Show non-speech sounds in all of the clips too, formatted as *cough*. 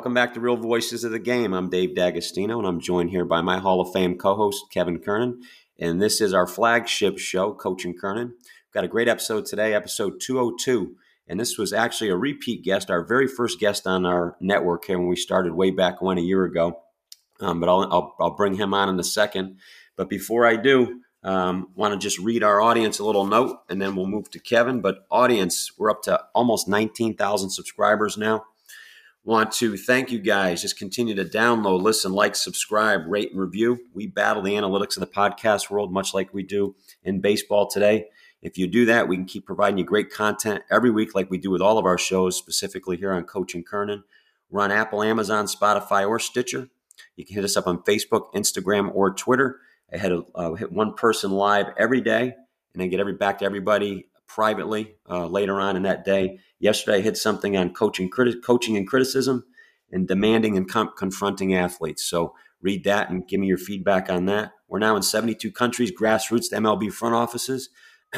Welcome back to Real Voices of the Game. I'm Dave D'Agostino, and I'm joined here by my Hall of Fame co host, Kevin Kernan. And this is our flagship show, Coach and Kernan. We've got a great episode today, episode 202. And this was actually a repeat guest, our very first guest on our network here when we started way back when a year ago. Um, but I'll, I'll, I'll, bring him on in a second. But before I do, um, want to just read our audience a little note, and then we'll move to Kevin. But audience, we're up to almost 19,000 subscribers now want to thank you guys. Just continue to download, listen, like, subscribe, rate, and review. We battle the analytics of the podcast world much like we do in baseball today. If you do that, we can keep providing you great content every week, like we do with all of our shows, specifically here on Coach and Kernan. We're on Apple, Amazon, Spotify, or Stitcher. You can hit us up on Facebook, Instagram, or Twitter. I had a, uh, hit one person live every day, and then get every back to everybody privately uh, later on in that day. Yesterday, I hit something on coaching, criti- coaching and criticism and demanding and com- confronting athletes. So read that and give me your feedback on that. We're now in 72 countries, grassroots MLB front offices,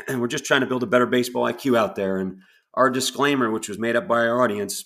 and *clears throat* we're just trying to build a better baseball IQ out there. And our disclaimer, which was made up by our audience,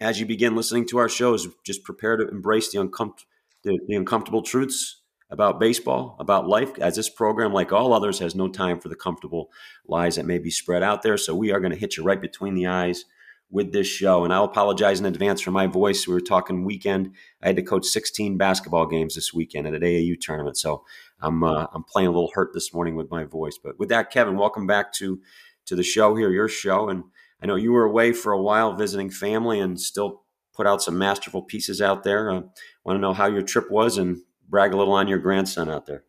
as you begin listening to our shows, just prepare to embrace the, uncom- the, the uncomfortable truths about baseball, about life, as this program, like all others, has no time for the comfortable lies that may be spread out there. So we are going to hit you right between the eyes with this show. And I'll apologize in advance for my voice. We were talking weekend. I had to coach 16 basketball games this weekend at an AAU tournament. So I'm uh, I'm playing a little hurt this morning with my voice. But with that, Kevin, welcome back to to the show here, your show. And I know you were away for a while visiting family and still put out some masterful pieces out there. I uh, want to know how your trip was and brag a little on your grandson out there.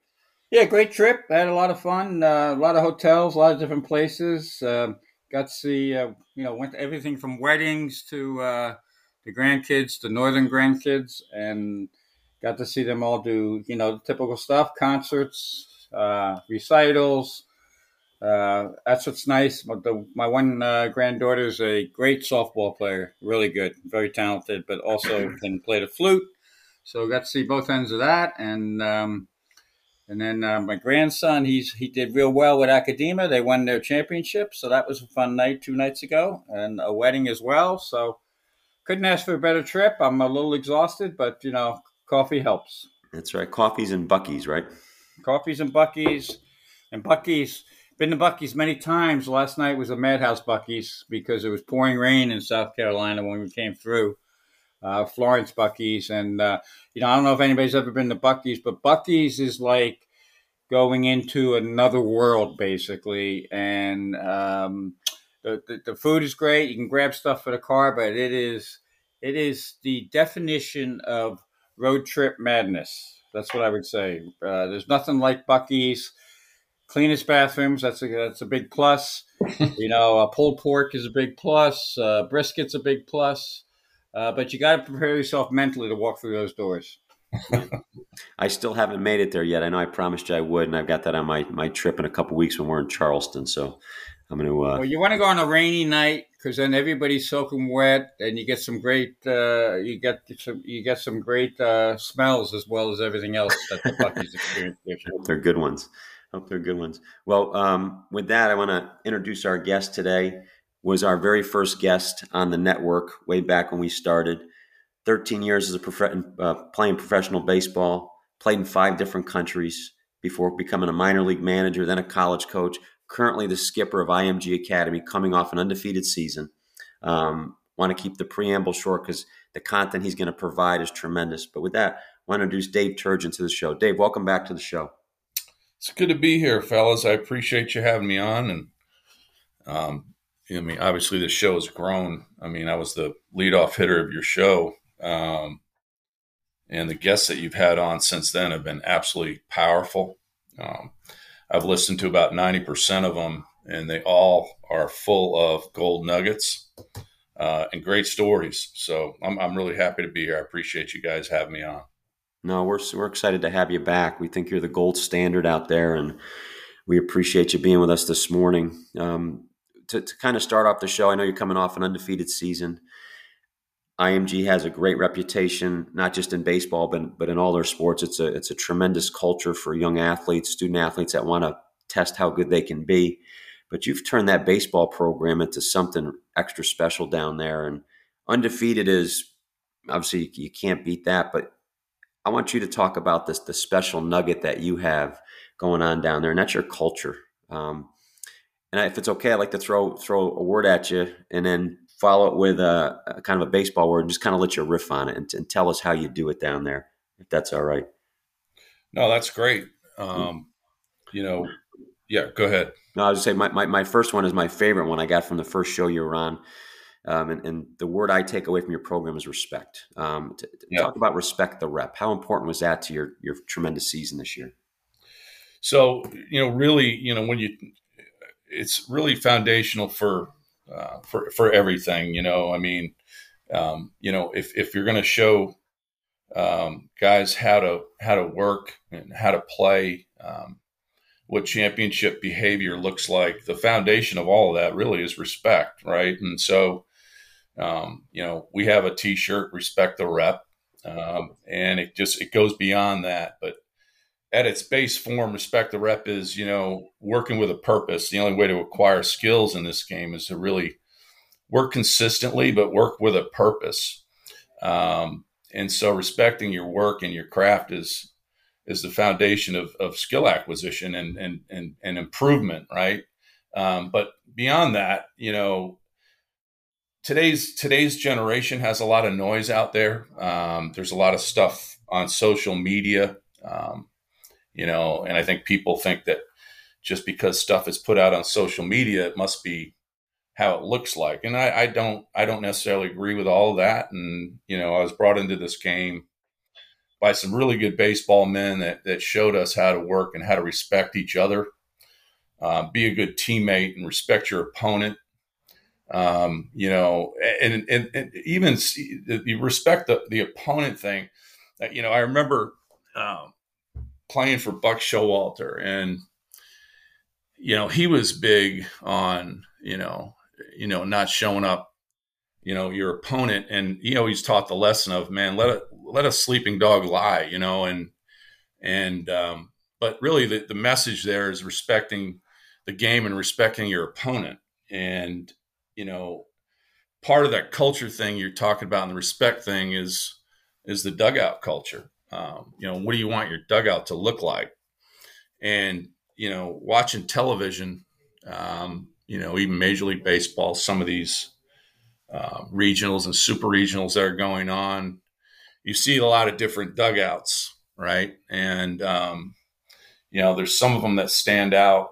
Yeah, great trip. I had a lot of fun. Uh, a lot of hotels, a lot of different places. Uh, got to see, uh, you know, went to everything from weddings to uh, the grandkids, the northern grandkids, and got to see them all do, you know, typical stuff: concerts, uh, recitals. Uh, that's what's nice. The, my one granddaughter is a great softball player, really good, very talented, but also can play the flute so got to see both ends of that, and um, and then uh, my grandson, he's he did real well with Academia. They won their championship, so that was a fun night two nights ago, and a wedding as well. So couldn't ask for a better trip. I'm a little exhausted, but you know, coffee helps. That's right, coffees and Buc-ee's, right? Coffees and Buc-ee's, and Buc-ee's. Been to Buc-ee's many times. Last night was a madhouse Buc-ee's because it was pouring rain in South Carolina when we came through uh, Florence Buc-ee's, and uh, you know I don't know if anybody's ever been to Buc-ee's, but Buc-ee's is like going into another world basically, and um, the, the, the food is great. You can grab stuff for the car, but it is it is the definition of road trip madness. That's what I would say. Uh, there's nothing like Buc-ee's. Cleanest bathrooms. That's a that's a big plus. *laughs* you know, pulled pork is a big plus. Uh, brisket's a big plus. Uh, but you got to prepare yourself mentally to walk through those doors. *laughs* I still haven't made it there yet. I know I promised you I would, and I've got that on my, my trip in a couple weeks when we're in Charleston. So I'm going to. Uh... Well, you want to go on a rainy night because then everybody's soaking wet, and you get some great uh, you get some you get some great uh, smells as well as everything else that the Buc-ee's experience They're good ones. Hope they're good ones. Well, um, with that, I want to introduce our guest today was our very first guest on the network way back when we started. 13 years as a prof- uh, playing professional baseball, played in five different countries before becoming a minor league manager, then a college coach. Currently, the skipper of IMG Academy, coming off an undefeated season. Um, want to keep the preamble short because the content he's going to provide is tremendous. But with that, I want to introduce Dave Turgeon to the show. Dave, welcome back to the show. It's good to be here, fellas. I appreciate you having me on, and um, I mean, obviously the show has grown. I mean, I was the leadoff hitter of your show. Um, and the guests that you've had on since then have been absolutely powerful. Um, I've listened to about 90% of them, and they all are full of gold nuggets uh, and great stories. So I'm, I'm really happy to be here. I appreciate you guys having me on. No, we're, we're excited to have you back. We think you're the gold standard out there, and we appreciate you being with us this morning. Um, to, to kind of start off the show, I know you're coming off an undefeated season. IMG has a great reputation, not just in baseball, but but in all their sports. It's a it's a tremendous culture for young athletes, student athletes that want to test how good they can be. But you've turned that baseball program into something extra special down there, and undefeated is obviously you can't beat that. But I want you to talk about this the special nugget that you have going on down there, and that's your culture. Um, and if it's okay, I'd like to throw throw a word at you, and then follow it with a, a kind of a baseball word, and just kind of let you riff on it, and, and, tell us how you do it down there, if that's all right. No, that's great. Um, you know, yeah, go ahead. No, I was just say my, my, my first one is my favorite one I got from the first show you were on. Um, and, and, the word I take away from your program is respect. Um, to, to yeah. Talk about respect the rep. How important was that to your your tremendous season this year? So you know, really, you know, when you, it's really foundational for uh, for for everything. You know, I mean, um, you know, if if you're going to show um, guys how to how to work and how to play, um, what championship behavior looks like, the foundation of all of that really is respect, right? And so, um, you know, we have a T-shirt, "Respect the Rep," um, and it just it goes beyond that, but at its base form, respect the rep is, you know, working with a purpose. The only way to acquire skills in this game is to really work consistently, but work with a purpose. Um, and so respecting your work and your craft is is the foundation of, of skill acquisition and, and, and, and improvement, right? Um, but beyond that, you know, today's today's generation has a lot of noise out there. Um, there's a lot of stuff on social media. Um, you know, and I think people think that just because stuff is put out on social media, it must be how it looks like. And I, I don't, I don't necessarily agree with all of that. And, you know, I was brought into this game by some really good baseball men that, that showed us how to work and how to respect each other, uh, be a good teammate and respect your opponent. Um, you know, and, and, and even you respect the, the opponent thing. You know, I remember, um, playing for Buck Showalter, and you know he was big on you know you know not showing up, you know your opponent, and he always taught the lesson of man let a let a sleeping dog lie, you know, and and um, but really the the message there is respecting the game and respecting your opponent, and you know part of that culture thing you're talking about and the respect thing is is the dugout culture um, you know, what do you want your dugout to look like? And you know, watching television, um, you know, even Major League Baseball, some of these uh, regionals and super regionals that are going on, you see a lot of different dugouts, right? And um, you know, there's some of them that stand out,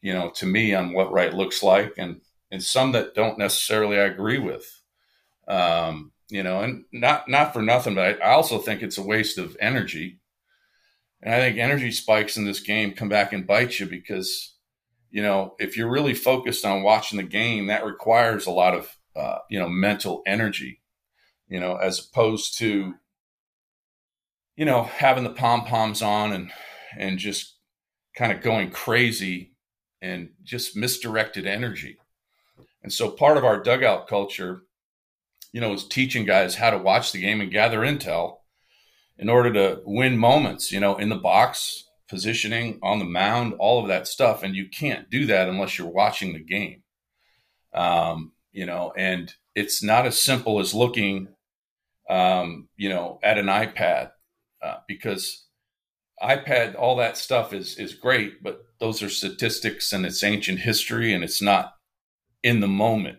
you know, to me on what right looks like, and and some that don't necessarily I agree with. Um, you know, and not not for nothing, but I, also think it's a waste of energy. And I think energy spikes in this game come back and bite you because, you know, if you're really focused on watching the game, that requires a lot of, uh, you know, mental energy, you know, as opposed to, you know, having the pom poms on and and just kind of going crazy and just misdirected energy. And so part of our dugout culture you know, is teaching guys how to watch the game and gather intel in order to win moments, you know, in the box, positioning, on the mound, all of that stuff. And you can't do that unless you're watching the game. Um, you know, and it's not as simple as looking, um, you know, at an iPad uh, because iPad, all that stuff is is great, but those are statistics and it's ancient history and it's not in the moment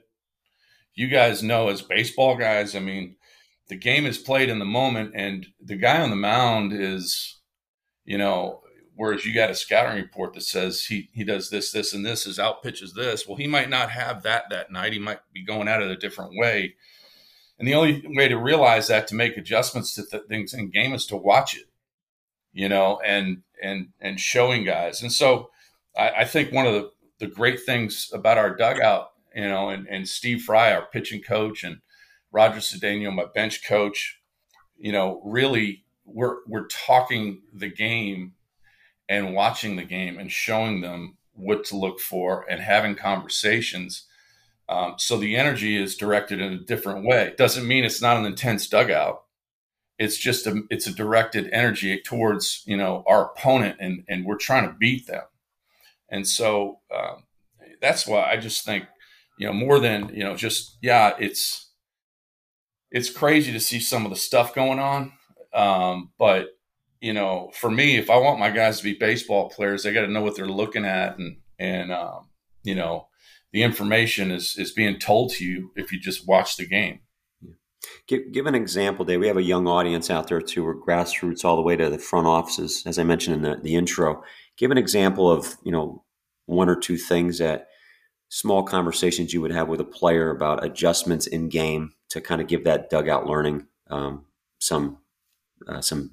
you guys know as baseball guys, I mean, the game is played in the moment, and the guy on the mound is, you know, whereas you got a scouting report that says he he does this, this, and this, his out pitches this. Well, he might not have that that night. He might be going at it a different way. And the only way to realize that to make adjustments to th- things in game is to watch it, you know, and and and showing guys. And so I, I think one of the the great things about our dugout you know, and, and Steve Fry, our pitching coach, and Roger Cedeno, my bench coach, you know, really we're we're talking the game and watching the game and showing them what to look for and having conversations. Um, so the energy is directed in a different way. It Doesn't mean it's not an intense dugout. It's just a it's a directed energy towards you know our opponent and and we're trying to beat them. And so um, that's why I just think you know, more than, you know, just, yeah, it's, it's crazy to see some of the stuff going on. Um, but you know, for me, if I want my guys to be baseball players, they got to know what they're looking at, and and um, you know, the information is is being told to you if you just watch the game. Give, give an example, Dave. We have a young audience out there too. We're grassroots all the way to the front offices, as I mentioned in the, the intro. Give an example of you know one or two things that small conversations you would have with a player about adjustments in game to kind of give that dugout learning um, some uh, some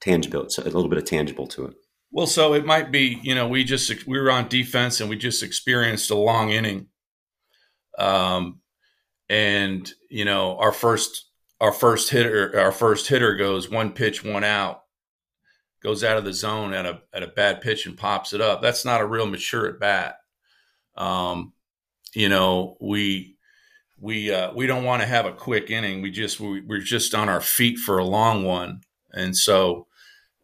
tangible, a little bit of tangible to it. Well, so it might be, you know, we just we were on defense and we just experienced a long inning, um, and you know our first our first hitter our first hitter goes one pitch one out, goes out of the zone at a at a bad pitch and pops it up. That's not a real mature at bat. Um, you know, we we uh, we don't want to have a quick inning. We just we, we're just on our feet for a long one, and so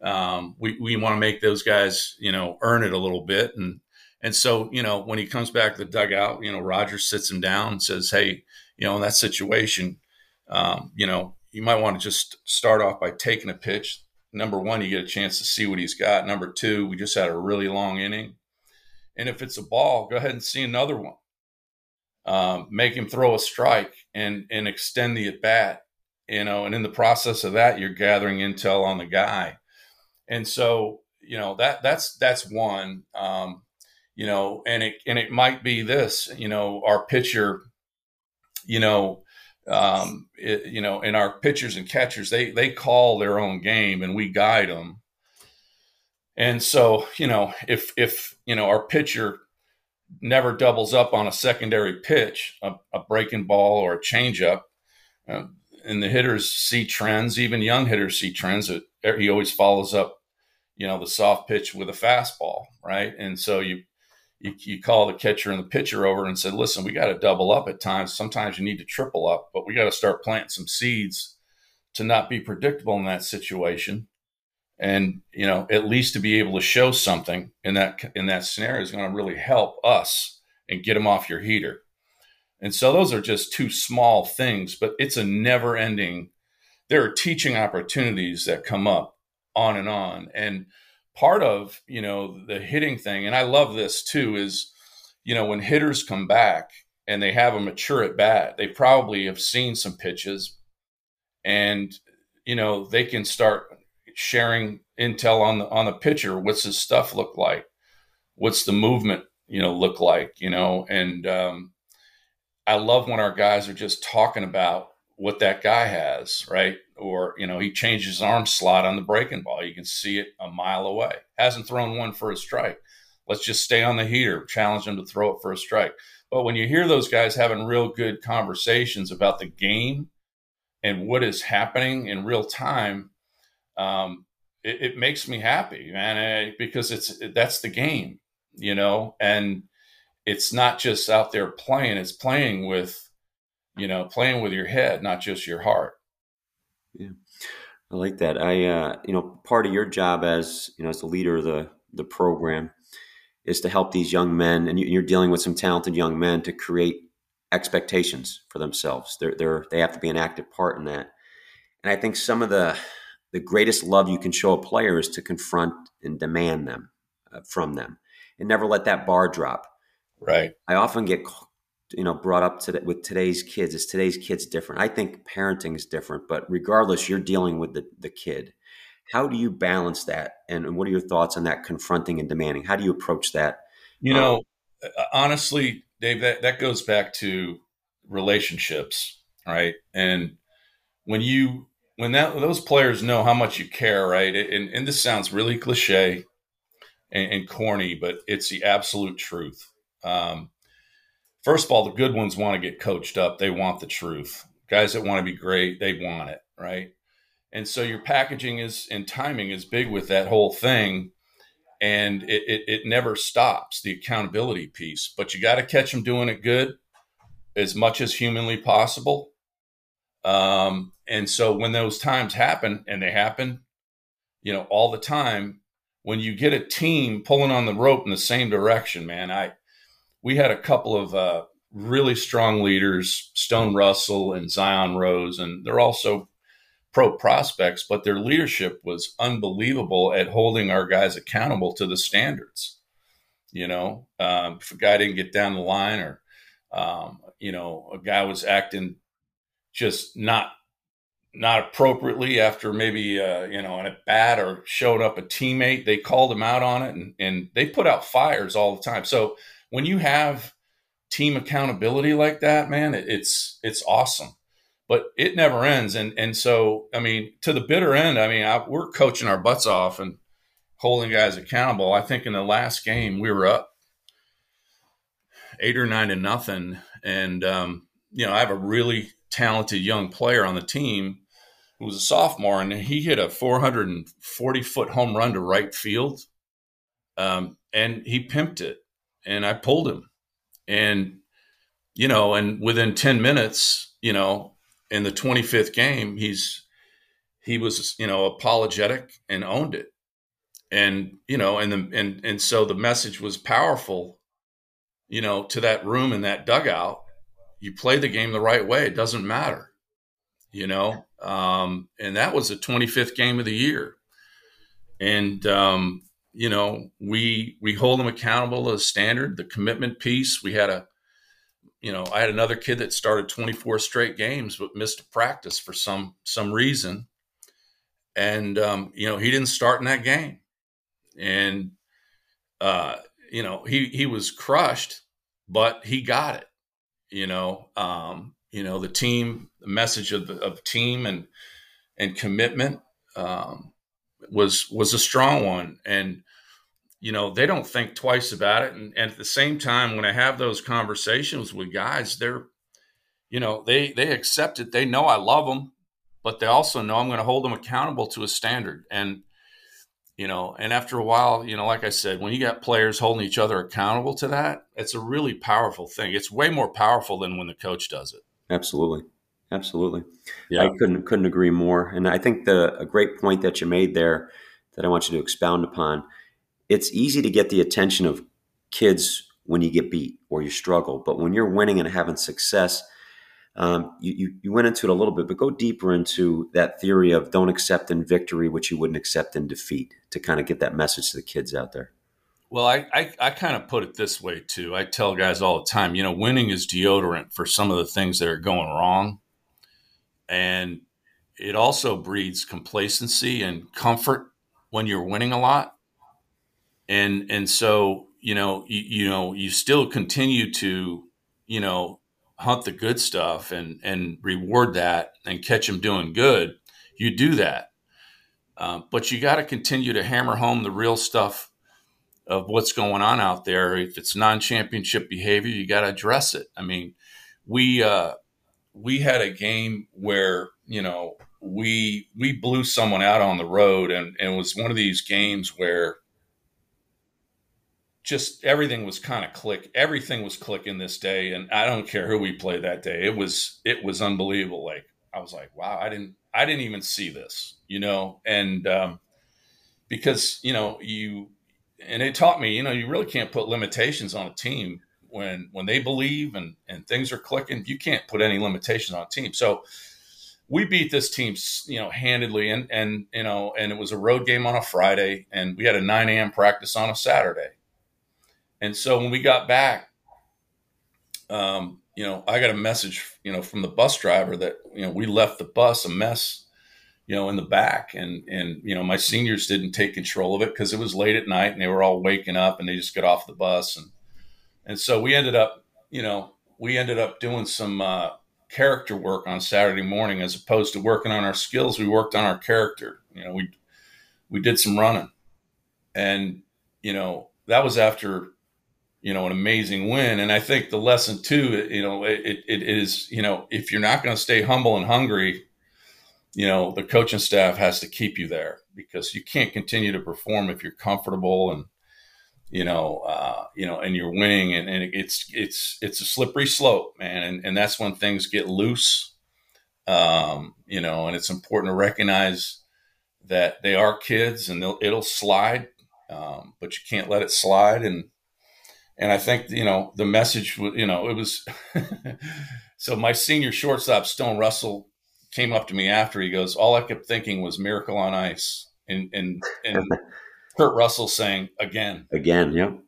um, we we want to make those guys you know earn it a little bit, and and so you know when he comes back to the dugout, you know Rogers sits him down and says, hey, you know in that situation, um, you know you might want to just start off by taking a pitch. Number one, you get a chance to see what he's got. Number two, we just had a really long inning, and if it's a ball, go ahead and see another one um, make him throw a strike and and extend the at bat. You know, and in the process of that, you're gathering intel on the guy, and so you know that that's that's one. Um, you know, and it and it might be this. You know, our pitcher. You know, um, it, you know, and our pitchers and catchers they they call their own game, and we guide them. And so, you know, if if you know our pitcher never doubles up on a secondary pitch, a, a breaking ball or a changeup. Uh, and the hitters see trends, even young hitters see trends. That he always follows up, you know, the soft pitch with a fastball, right? And so you you, you call the catcher and the pitcher over and said, "Listen, we got to double up at times. Sometimes you need to triple up, but we got to start planting some seeds to not be predictable in that situation." And you know at least to be able to show something in that in that scenario is going to really help us and get them off your heater. And so those are just two small things but it's a never ending there are teaching opportunities that come up on and on. And part of you know the hitting thing and i love this too is you know when hitters come back and they have a mature at bat they probably have seen some pitches and you know they can start sharing intel on the on the pitcher. What's his stuff look like? What's the movement you know look like? You know, and um, I love when our guys are just talking about what that guy has, right? Or you know, he changes his arm slot on the breaking ball. You can see it a mile away. Hasn't thrown one for a strike. Let's just stay on the heater. Challenge him to throw it for a strike. But when you hear those guys having real good conversations about the game and what is happening in real time, um, it, it, makes me happy, man, eh, because it's that's the game, you know, and it's not just out there playing; it's playing with, you know, playing with your head, not just your heart. Yeah, I like that. I, uh, you know, part of your job as you know as the leader of the the program is to help these young men, and you're dealing with some talented young men to create expectations for themselves. They're, they're they have to be an active part in that. And I think some of the the greatest love you can show a player is to confront and demand them uh, from them and never let that bar drop. Right. I often get you know brought up to with today's kids is today's kids different. I think parenting is different, but regardless, you're dealing with the, the kid. How do you balance that? And what are your thoughts on that confronting and demanding? How do you approach that? You know, um, honestly, Dave, that, that goes back to relationships, right? And when you when that those players know how much you care, right? And, and this sounds really cliche and, and corny, but it's the absolute truth. Um, first of all, the good ones want to get coached up. They want the truth. Guys that want to be great, they want it, right? And so your packaging is and timing is big with that whole thing. And it, it, it never stops the accountability piece, but you got to catch them doing it good as much as humanly possible. Um, and so when those times happen, and they happen, you know, all the time, when you get a team pulling on the rope in the same direction, man, I we had a couple of uh, really strong leaders, Stone Russell and Zion Rose, and they're also pro prospects, but their leadership was unbelievable at holding our guys accountable to the standards. You know, um, if a guy didn't get down the line or, um, you know, a guy was acting just not not appropriately after maybe uh, you know a bat or showed up a teammate, they called him out on it, and, and they put out fires all the time. So when you have team accountability like that, man, it, it's it's awesome but it never ends. And and so I mean, to the bitter end, I mean, I, we're coaching our butts off and holding guys accountable. I think in the last game we were up eight or nine to nothing, and um, you know I have a really talented young player on the team who was a sophomore, and he hit a 440 foot home run to right field, um, and he pimped it, and I pulled him, and you know, and within 10 minutes, you know, in the 25th game, he's he was you know apologetic and owned it, and you know, and the and and so the message was powerful, you know, to that room in that dugout. You play the game the right way; it doesn't matter, you know. Um, and that was the 25th game of the year, and um, you know, we we hold them accountable to the standard, the commitment piece. We had a you know, I had another kid that started 24 straight games but missed a practice for some some reason, and um, you know he didn't start in that game, and uh, you know he he was crushed, but he got it. You know, um, you know the team, the message of the of team and and commitment um, was was a strong one, and you know, they don't think twice about it. And, and, at the same time, when I have those conversations with guys, they're, you know, they they accept it. They know I love them, but they also know I'm going to hold them accountable to a standard. And you know, and after a while, you know, like I said, when you got players holding each other accountable to that, it's a really powerful thing. It's way more powerful than when the coach does it. Absolutely. Absolutely. Yeah. I couldn't couldn't agree more. And I think the a great point that you made there that I want you to expound upon it's easy to get the attention of kids when you get beat or you struggle, but when you're winning and having success, um, you, you, you went into it a little bit, but go deeper into that theory of don't accept in victory what you wouldn't accept in defeat to kind of get that message to the kids out there. Well, I, I, I kind of put it this way too. I tell guys all the time, you know, winning is deodorant for some of the things that are going wrong. And it also breeds complacency and comfort when you're winning a lot and and so you know you, you know you still continue to you know hunt the good stuff and and reward that and catch them doing good you do that uh, but you got to continue to hammer home the real stuff of what's going on out there if it's non-championship behavior you got to address it i mean we uh we had a game where you know we we blew someone out on the road and, and it was one of these games where just everything was kind of click. Everything was clicking this day, and I don't care who we played that day. It was it was unbelievable. Like I was like, wow, I didn't I didn't even see this, you know, and um, because you know you and it taught me, you know, you really can't put limitations on a team when when they believe and and things are clicking. You can't put any limitations on a team. So we beat this team, you know, handedly, and and you know, and it was a road game on a Friday, and we had a 9 a.m. practice on a Saturday and so when we got back, um, you know, I got a message, you know, from the bus driver that you know we left the bus a mess, you know, in the back, and and you know my seniors didn't take control of it because it was late at night and they were all waking up and they just got off the bus and and so we ended up, you know, we ended up doing some uh, character work on Saturday morning as opposed to working on our skills. We worked on our character. You know, we we did some running, and you know that was after you know, an amazing win. And I think the lesson too, you know, it, it is, you know, if you're not going to stay humble and hungry, you know, the coaching staff has to keep you there because you can't continue to perform if you're comfortable and, you know, uh, you know, and you're winning and, and it's, it's, it's a slippery slope, man. And, and that's when things get loose. Um, you know, and it's important to recognize that they are kids and it'll slide. Um, but you can't let it slide. And, and I think you know the message. You know, it was *laughs* so my senior shortstop Stone Russell came up to me after he goes, all I kept thinking was "Miracle on Ice," and and and *laughs* Kurt Russell saying again, again, yep.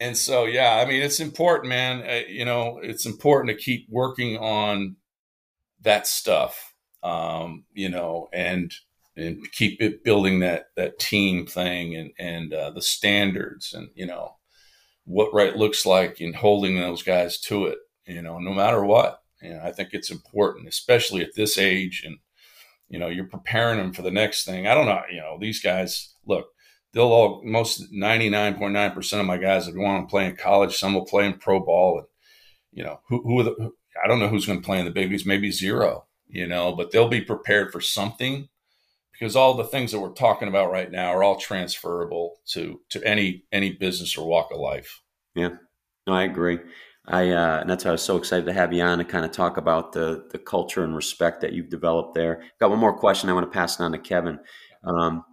and so yeah, I mean it's important, man. Uh, you know, it's important to keep working on that stuff. Um, you know, and and keep it building that that team thing and and uh, the standards and you know what right looks like and holding those guys to it you know no matter what know, i think it's important especially at this age and you know you're preparing them for the next thing i don't know you know these guys look they'll all most 99.9% of my guys go on and play in college some will play in pro ball and you know who, who the i don't know who's going to play in the big leagues maybe zero you know but they'll be prepared for something because all the things that we're talking about right now are all transferable to to any any business or walk of life. Yeah, no, I agree. I uh, and that's why I was so excited to have you on to kind of talk about the the culture and respect that you've developed there. Got one more question I want to pass it on to Kevin. Um,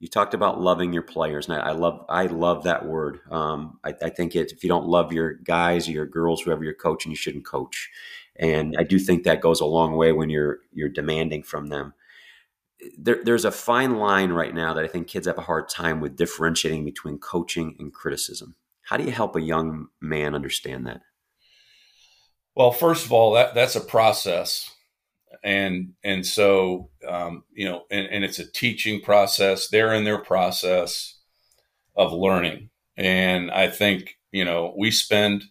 you talked about loving your players, and I, I love I love that word. Um, I, I, think it, if you don't love your guys or your girls, whoever you're coaching, you shouldn't coach. And I do think that goes a long way when you're you're demanding from them there, there's a fine line right now that I think kids have a hard time with differentiating between coaching and criticism. How do you help a young man understand that? Well, first of all, that that's a process, and and so um, you know, and, and it's a teaching process. They're in their process of learning, and I think you know we spend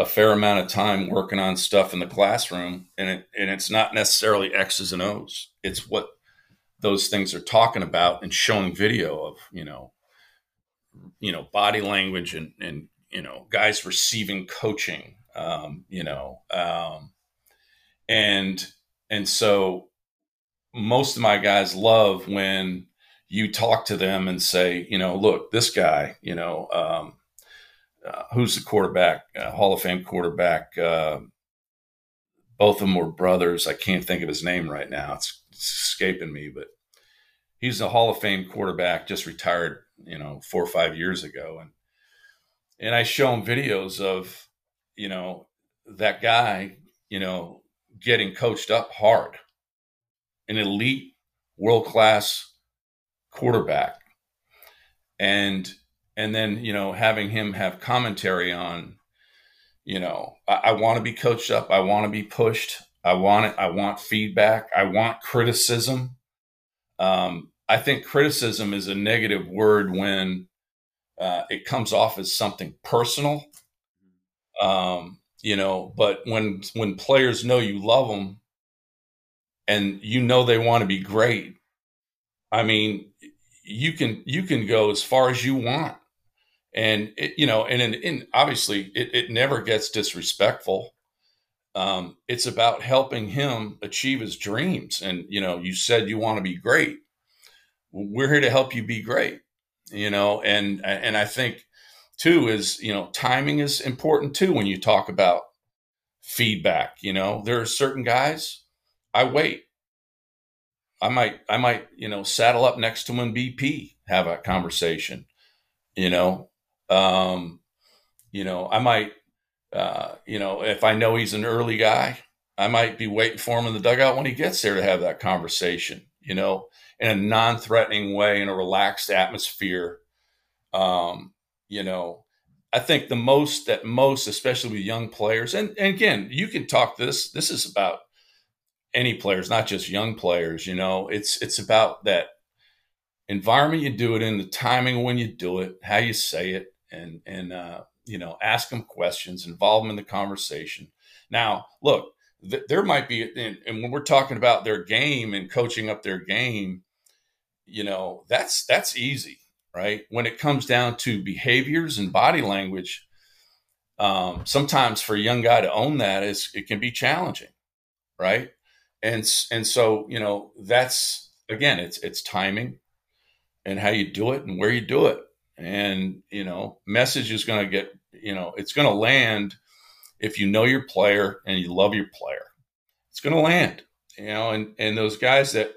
a fair amount of time working on stuff in the classroom, and it, and it's not necessarily X's and O's. It's what those things are talking about and showing video of you know you know body language and and you know guys receiving coaching um, you know um, and and so most of my guys love when you talk to them and say you know look this guy you know um, uh, who's the quarterback uh, hall of fame quarterback uh, both of them were brothers. I can't think of his name right now. It's escaping me, but he's a Hall of Fame quarterback, just retired, you know, four or five years ago, and and I show him videos of, you know, that guy, you know, getting coached up hard, an elite, world class quarterback, and and then you know having him have commentary on you know I, I want to be coached up i want to be pushed I want it. I want feedback. I want criticism. Um, I think criticism is a negative word when uh, it comes off as something personal. Um, you know, but when when players know you love them and you know they want to be great, I mean, you can you can go as far as you want, and it, you know, and, and obviously it, it never gets disrespectful um, it's about helping him achieve his dreams. And, you know, you said you want to be great. We're here to help you be great, you know, and, and I think too is, you know, timing is important too when you talk about feedback. You know, there are certain guys I wait. I might, I might, you know, saddle up next to him BP, have a conversation, you know, um, you know, I might, uh, you know, if I know he's an early guy, I might be waiting for him in the dugout when he gets there to have that conversation, you know, in a non threatening way, in a relaxed atmosphere. Um, you know, I think the most that most, especially with young players, and, and again, you can talk this, this is about any players, not just young players, you know, it's, it's about that environment you do it in, the timing when you do it, how you say it, and, and, uh, you know, ask them questions, involve them in the conversation. Now, look, th- there might be, and, and when we're talking about their game and coaching up their game, you know, that's that's easy, right? When it comes down to behaviors and body language, um, sometimes for a young guy to own that is it can be challenging, right? And and so you know that's again it's it's timing and how you do it and where you do it and you know message is going to get you know it's going to land if you know your player and you love your player it's going to land you know and and those guys that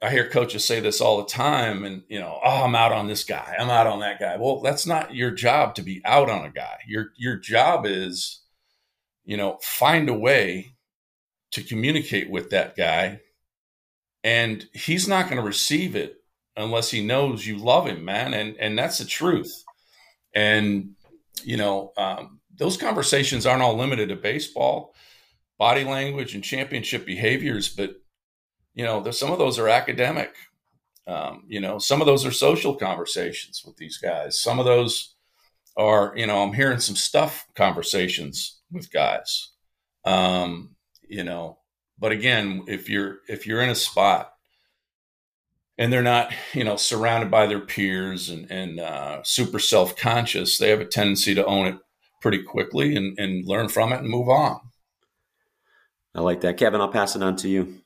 I hear coaches say this all the time, and you know, oh, I'm out on this guy, I'm out on that guy. Well, that's not your job to be out on a guy. Your your job is, you know, find a way to communicate with that guy, and he's not going to receive it unless he knows you love him, man. And and that's the truth. And you know, um, those conversations aren't all limited to baseball, body language, and championship behaviors, but you know, some of those are academic. Um, you know, some of those are social conversations with these guys. Some of those are, you know, I'm hearing some stuff conversations with guys. Um, you know, but again, if you're if you're in a spot and they're not, you know, surrounded by their peers and, and uh, super self conscious, they have a tendency to own it pretty quickly and, and learn from it and move on. I like that, Kevin. I'll pass it on to you.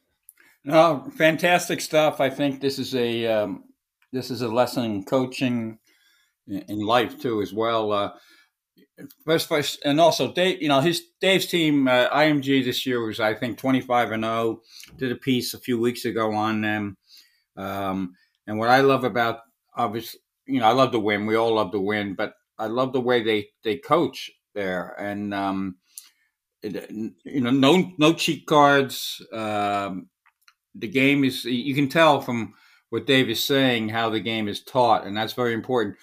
No, fantastic stuff. I think this is a um, this is a lesson in coaching in life too, as well. Uh, first, first, and also Dave. You know, his Dave's team uh, IMG this year was I think twenty five and zero. Oh. Did a piece a few weeks ago on them. Um, and what I love about obviously, you know, I love to win. We all love to win, but I love the way they they coach there and. Um, you know, no no cheat cards. Um, the game is you can tell from what Dave is saying how the game is taught, and that's very important.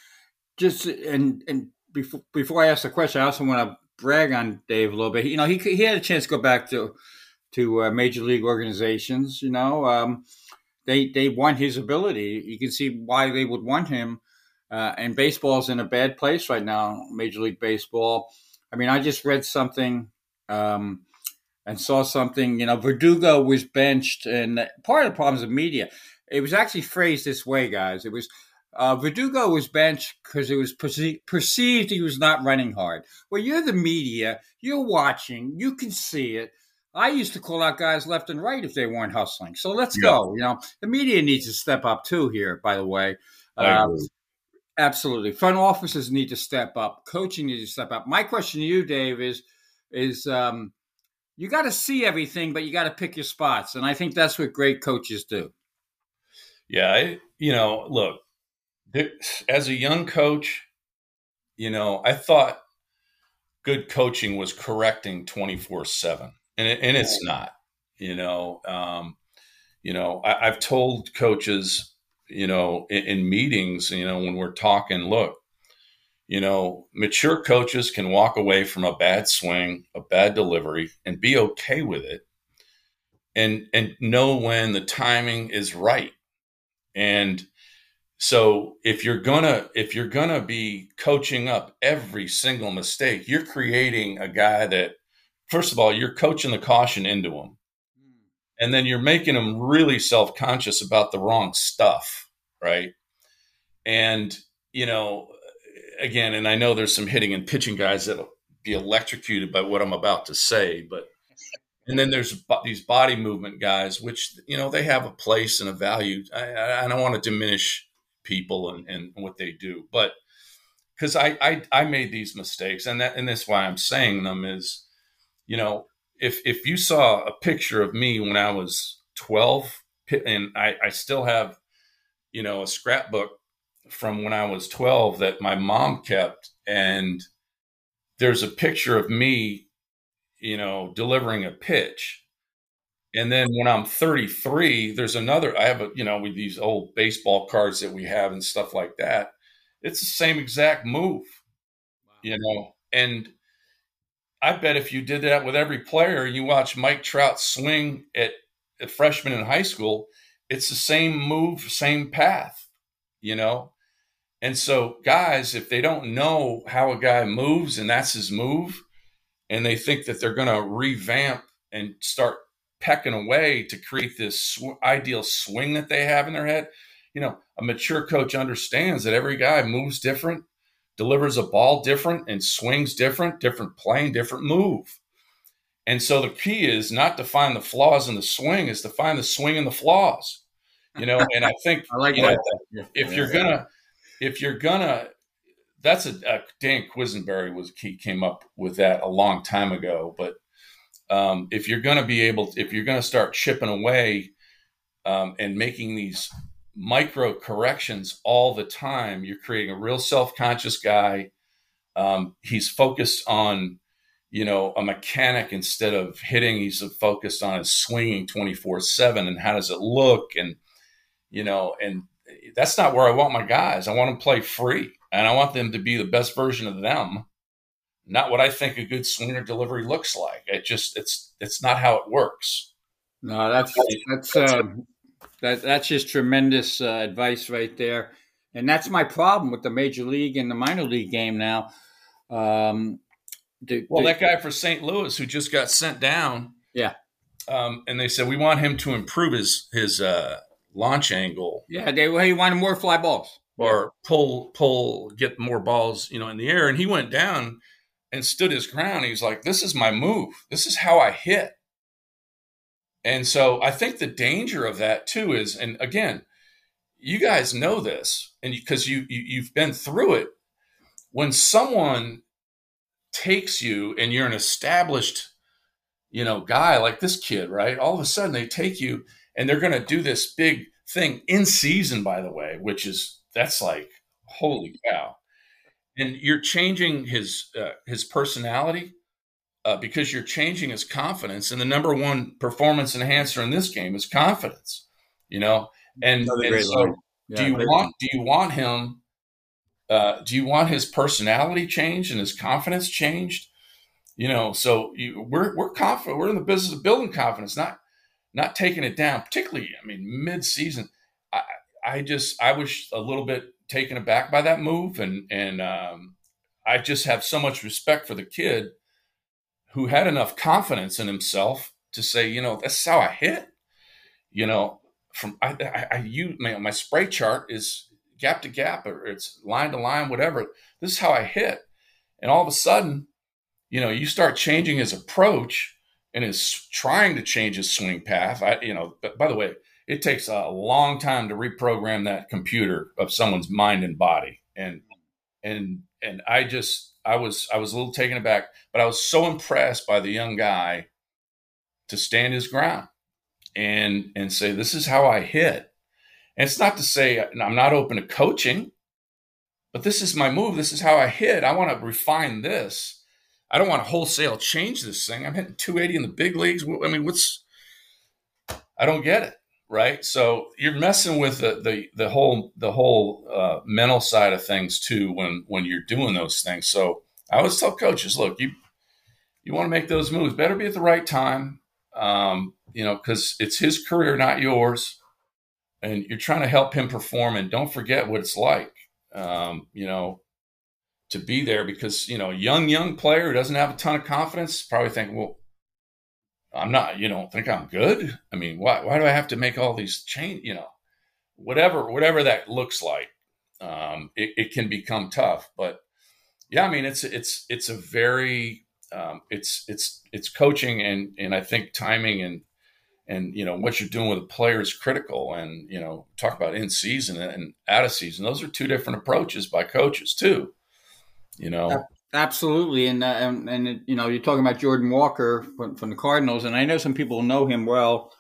Just and and before before I ask the question, I also want to brag on Dave a little bit. You know, he he had a chance to go back to to uh, major league organizations. You know, um, they they want his ability. You can see why they would want him. Uh, and baseball's in a bad place right now, Major League Baseball. I mean, I just read something. Um, and saw something. You know, Verdugo was benched, and part of the problems of media. It was actually phrased this way, guys. It was uh, Verdugo was benched because it was perce- perceived he was not running hard. Well, you're the media, you're watching, you can see it. I used to call out guys left and right if they weren't hustling. So let's yeah. go. You know, the media needs to step up too here. By the way, uh, absolutely. Front offices need to step up. Coaching needs to step up. My question to you, Dave, is is um, you got to see everything, but you got to pick your spots. And I think that's what great coaches do. Yeah. I, you know, look, as a young coach, you know, I thought good coaching was correcting 24 7, and, it, and it's not. You know, um, you know, I, have told coaches, you know, in, in meetings, you know, when we're talking, look, you know, mature coaches can walk away from a bad swing, a bad delivery, and be okay with it, and and know when the timing is right. And so, if you're gonna if you're gonna be coaching up every single mistake, you're creating a guy that, first of all, you're coaching the caution into him, hmm. and then you're making him really self conscious about the wrong stuff, right? And you know again, and I know there's some hitting and pitching guys that'll be electrocuted by what I'm about to say, but and then there's these body movement guys, which you know they have a place and a value. I, I don't want to diminish people and, and what they do, but because I, I I made these mistakes, and that and that's why I'm saying them is, you know, if if you saw a picture of me when I was 12, and I, I still have, you know, a scrapbook from when I was 12 that my mom kept. And there's a picture of me, you know, delivering a pitch. And then when I'm 33, there's another, I have a, you know, with these old baseball cards that we have and stuff like that. It's the same exact move, wow. you know, and I bet if you did that with every player, you watch Mike Trout swing at a freshman in high school, it's the same move, same path, you know. And so, guys, if they don't know how a guy moves and that's his move, and they think that they're going to revamp and start pecking away to create this sw- ideal swing that they have in their head, you know, a mature coach understands that every guy moves different, delivers a ball different, and swings different, different plane, different move. And so the key is not to find the flaws in the swing, is to find the swing in the flaws. You know, and I think I like that. Know, if you're gonna if you're gonna that's a, a Dan Quisenberry was he came up with that a long time ago. But um, if you're gonna be able, to, if you're gonna start chipping away um, and making these micro corrections all the time, you're creating a real self conscious guy. Um, he's focused on, you know, a mechanic instead of hitting. He's focused on his swinging 24 7 and how does it look? And, you know, and that's not where I want my guys. I want them to play free and I want them to be the best version of them, not what I think a good swinger delivery looks like. It just, it's, it's not how it works. No, that's, that's, uh, that, that's just tremendous uh, advice right there. And that's my problem with the major league and the minor league game now. Um, the, well, the, that guy for St. Louis who just got sent down. Yeah. Um, and they said we want him to improve his his uh, launch angle. Yeah, they he wanted more fly balls or pull pull get more balls, you know, in the air. And he went down and stood his ground. He's like, "This is my move. This is how I hit." And so I think the danger of that too is, and again, you guys know this, and because you, you you've been through it. When someone takes you and you're an established, you know, guy like this kid, right? All of a sudden they take you and they're going to do this big thing in season, by the way, which is that's like holy cow. And you're changing his uh, his personality uh, because you're changing his confidence. And the number one performance enhancer in this game is confidence. You know, and, and so yeah, do you want do you want him? Uh, do you want his personality changed and his confidence changed? You know, so you, we're we're confident. We're in the business of building confidence, not not taking it down. Particularly, I mean, mid season. I I just I was a little bit taken aback by that move, and and um, I just have so much respect for the kid who had enough confidence in himself to say, you know, that's how I hit. You know, from I, I, I use my, my spray chart is gap to gap or it's line to line, whatever. This is how I hit. And all of a sudden, you know, you start changing his approach and is trying to change his swing path. I, you know, by the way, it takes a long time to reprogram that computer of someone's mind and body. And and and I just I was I was a little taken aback, but I was so impressed by the young guy to stand his ground and and say this is how I hit. And it's not to say uh, I'm not open to coaching, but this is my move. This is how I hit. I want to refine this. I don't want to wholesale change this thing. I'm hitting 280 in the big leagues. I mean, what's I don't get it right? So you're messing with the the, the whole the whole uh, mental side of things too when when you're doing those things. So I always tell coaches, look, you you want to make those moves, better be at the right time, um, you know, because it's his career, not yours, and you're trying to help him perform. And don't forget what it's like, um, you know. To be there because you know, young young player who doesn't have a ton of confidence probably thinking, well, I'm not, you don't think I'm good? I mean, why, why do I have to make all these change, you know, whatever, whatever that looks like, um, it, it, can become tough, but yeah, I mean, it's, it's, it's a very, um, it's, it's, it's coaching and, and I think timing and, and, you know, what you're doing with a player is critical and, you know, talk about in season and out of season. Those are two different approaches by coaches too, you know. Absolutely, and uh, and, and you know you're talking about Jordan Walker from, from, the Cardinals, and I know some people know him well,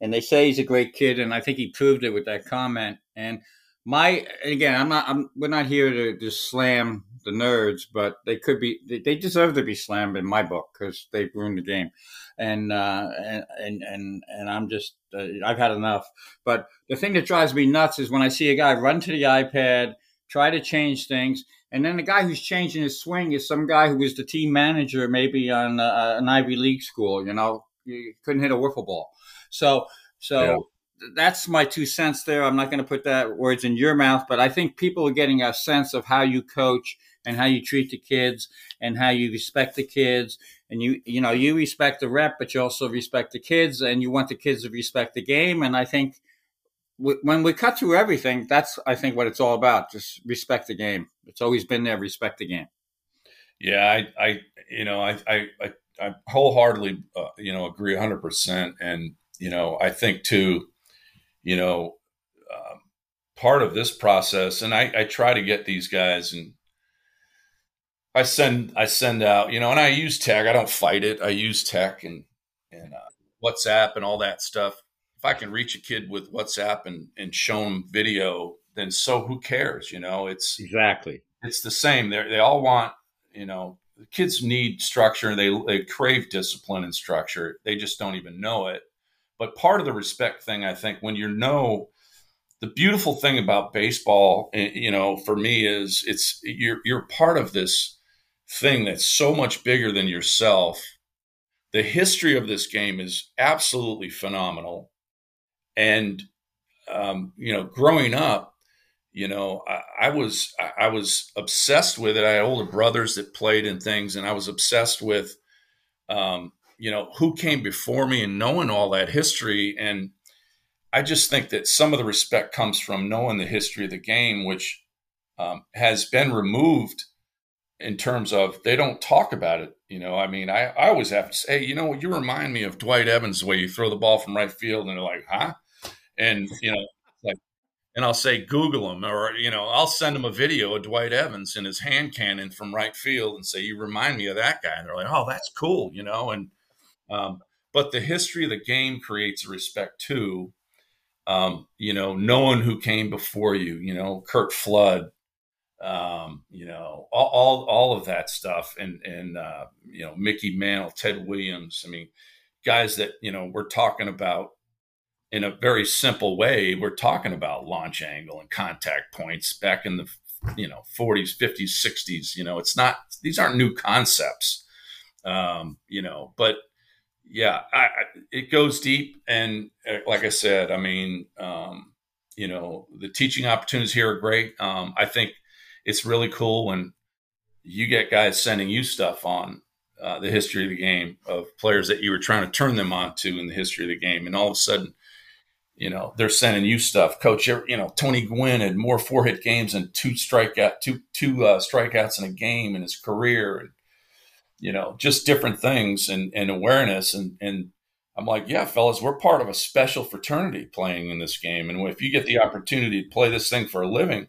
and they say he's a great kid, and I think he proved it with that comment. And my again, I'm not, I'm we're not here to just slam the nerds, but they could be, they, they deserve to be slammed in my book because they've ruined the game, and uh, and and and and I'm just uh, I've had enough. But the thing that drives me nuts is when I see a guy run to the iPad, try to change things and then the guy who's changing his swing is some guy who was the team manager, maybe on uh, an Ivy League school. You know, you couldn't hit a wiffle ball. So, so yeah. that's my two cents there. I'm not going to put that words in your mouth, but I think people are getting a sense of how you coach and how you treat the kids and how you respect the kids. And you, you know, you respect the rep, but you also respect the kids, and you want the kids to respect the game. And I think when we cut through everything, that's I think what it's all about. Just respect the game. It's always been there. Respect the game. Yeah, I, I you know, I, I, I, I wholeheartedly, uh, you know, agree hundred percent. And you know, I think too, you know, um, part of this process, and I, I try to get these guys and. I send I send out, you know, and I use tech. I don't fight it. I use tech and and uh, WhatsApp and all that stuff if I can reach a kid with WhatsApp and and show them video, then so who cares? You know, it's exactly it's the same. They they all want you know kids need structure. They they crave discipline and structure. They just don't even know it. But part of the respect thing, I think, when you know the beautiful thing about baseball, eh, you know, for me is it's you're you're part of this thing that's so much bigger than yourself. The history of this game is absolutely phenomenal, and um, you know, growing up, you know, I, I was I, was obsessed with it. I had older brothers that played in things, and I was obsessed with, um, you know, who came before me and knowing all that history and I just think that some of the respect comes from knowing the history of the game, which um, has been removed in terms of they don't talk about it. You know, I mean, I, I always have to say, you know you remind me of Dwight Evans, the way you throw the ball from right field, and they're like, huh? And, you know, like, and I'll say, Google him, or, you know, I'll send them a video of Dwight Evans and his hand cannon from right field and say, you remind me of that guy. And they're like, oh, that's cool, you know, and, um, but the history of the game creates respect too um, you know, knowing who came before you, you know, Curt Flood, um, you know, all, all, all, of that stuff. And, and, uh, you know, Mickey Mantle, Ted Williams. I mean, guys that, you know, we're talking about in a very simple way. We're talking about launch angle and contact points back in the, you know, 40s, 50s, 60s. You know, it's not, these aren't new concepts, um, you know, but, yeah, I, I, it goes deep, and uh, like I said, I mean, um, you know, the teaching opportunities here are great. Um, I think it's really cool when you get guys sending you stuff on uh, the history of the game of players that you were trying to turn them on to in the history of the game, and all of a sudden, you know, they're sending you stuff. Coach, you know, Tony Gwynn had more four hit games and two strikeout, two two uh, strikeouts in a game in his career, and you know, just different things and, and awareness. And, and I'm like, yeah, fellas, we're part of a special fraternity playing in this game. And if you get the opportunity to play this thing for a living,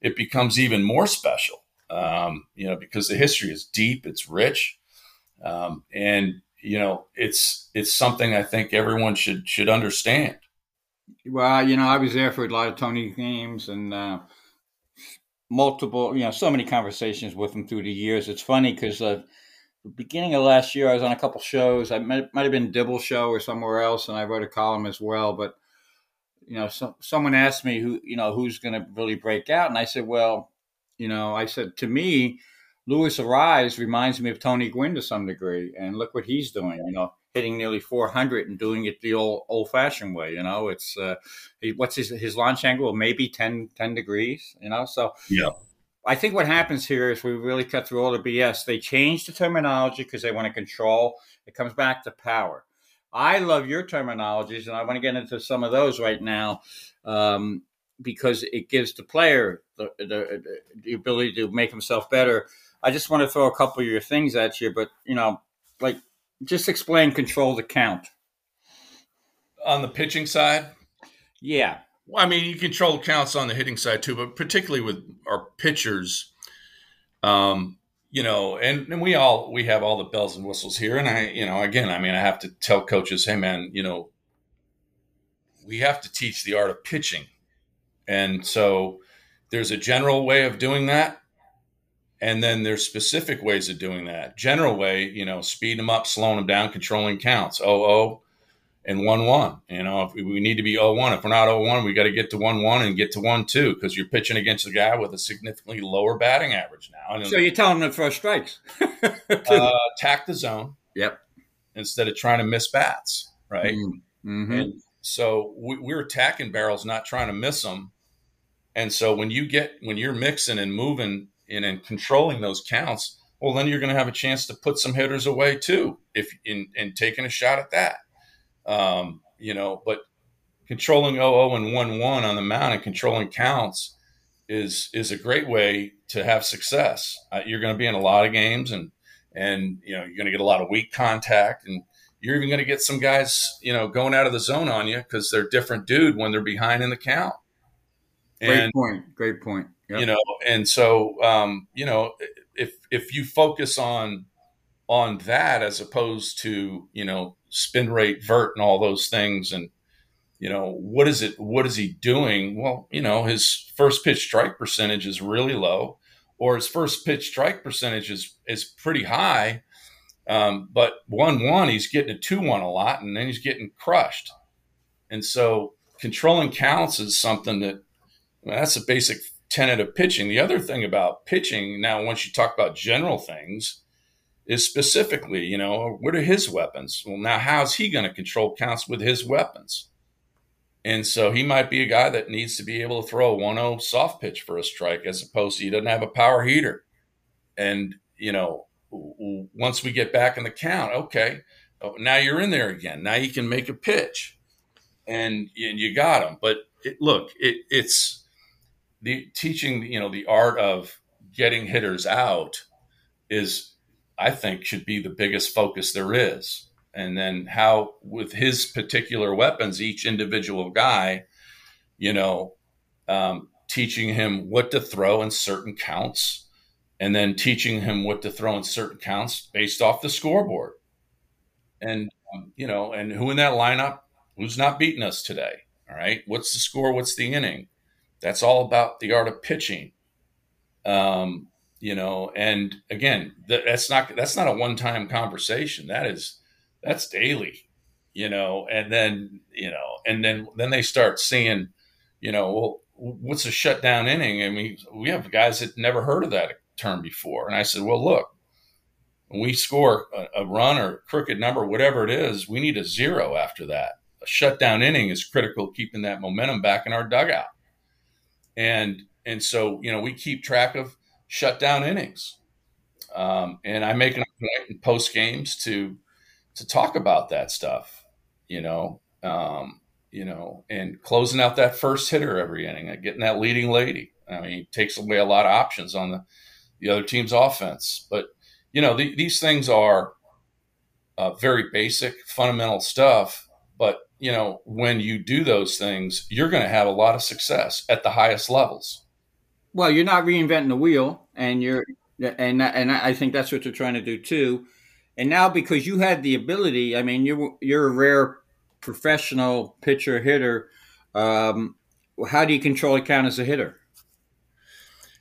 it becomes even more special, um, you know, because the history is deep, it's rich. Um, and, you know, it's, it's something I think everyone should, should understand. Well, you know, I was there for a lot of Tony games and, uh, multiple, you know, so many conversations with him through the years. It's funny because uh, the beginning of last year, I was on a couple shows. I might, might have been Dibble Show or somewhere else, and I wrote a column as well. But you know, so, someone asked me who you know who's going to really break out, and I said, well, you know, I said to me, Luis Arraez reminds me of Tony Gwynn to some degree, and look what he's doing. You know, hitting nearly 400 and doing it the old old fashioned way. You know, it's uh, he, what's his his launch angle? Maybe 10, 10 degrees. You know, so yeah I think what happens here is we really cut through all the BS. They change the terminology because they want to control. It comes back to power. I love your terminologies, and I want to get into some of those right now um, because it gives the player the, the, the, ability to make himself better. I just want to throw a couple of your things at you, but you know, like just explain control the count on the pitching side. Yeah, well, I mean, you control counts on the hitting side too, but particularly with our pitchers, um, you know, and, and we all we have all the bells and whistles here. And I, you know, again, I mean, I have to tell coaches, hey, man, you know, we have to teach the art of pitching, and so there's a general way of doing that, and then there's specific ways of doing that. General way, you know, speed them up, slowing them down, controlling counts. Oh, oh and 1 1. You know, if we need to be oh one. if we're not oh one, we got to get to 1 1 and get to 1 2 because you're pitching against a guy with a significantly lower batting average now. And, so you're telling them to throw strikes? *laughs* uh, attack the zone. Yep. Instead of trying to miss bats, right? Mm-hmm. And so we, we're attacking barrels, not trying to miss them. And so when you get, when you're mixing and moving in and controlling those counts, well, then you're going to have a chance to put some hitters away too, if in, and taking a shot at that. Um, you know, but controlling 0 and 1 1 on the mound and controlling counts is is a great way to have success. Uh, you're going to be in a lot of games and and you know you're going to get a lot of weak contact and you're even going to get some guys you know going out of the zone on you because they're different dude when they're behind in the count. And, great point. Great point. Yep. You know, and so um, you know if if you focus on on that as opposed to you know spin rate, vert, and all those things, and you know, what is it? What is he doing? Well, you know, his first pitch strike percentage is really low, or his first pitch strike percentage is is pretty high. Um, but one one, he's getting a two one a lot, and then he's getting crushed. And so, controlling counts is something that well, that's a basic tenet of pitching. The other thing about pitching now, once you talk about general things, is specifically, you know, what are his weapons? Well, now how's he going to control counts with his weapons? And so he might be a guy that needs to be able to throw a 1 0 soft pitch for a strike as opposed to he doesn't have a power heater. And, you know, once we get back in the count, okay, oh, now you're in there again. Now you can make a pitch and, and you got him. But it, look, it, it's the teaching, you know, the art of getting hitters out is, I think, should be the biggest focus there is. And then how with his particular weapons each individual guy you know um, teaching him what to throw in certain counts and then teaching him what to throw in certain counts based off the scoreboard. And um, you know and who in that lineup who's not beating us today all right? What's the score? What's the inning that's all about the art of pitching um, you know and again that's not that's not a one-time conversation that is that's daily, you know, and then, you know, and then, then they start seeing, you know, well, what's a shutdown inning? I mean, we have guys that never heard of that term before. And I said, well, look, we score a, a run or crooked number, whatever it is, we need a zero after that. A shutdown inning is critical keeping that momentum back in our dugout. And, and so, you know, we keep track of shutdown innings. Um, and I make a point post games to to talk about that stuff, you know, um, you know, and closing out that first hitter every inning, getting that leading lady. I mean, takes away a lot of options on the the other team's offense. But you know, the, these things are uh, very basic, fundamental stuff. But you know, when you do those things, you're going to have a lot of success at the highest levels. Well, you're not reinventing the wheel, and you're and and I think that's what you're trying to do too. And now because you had the ability, I mean, you're you're a rare professional pitcher hitter. Um, how do you control a count as a hitter?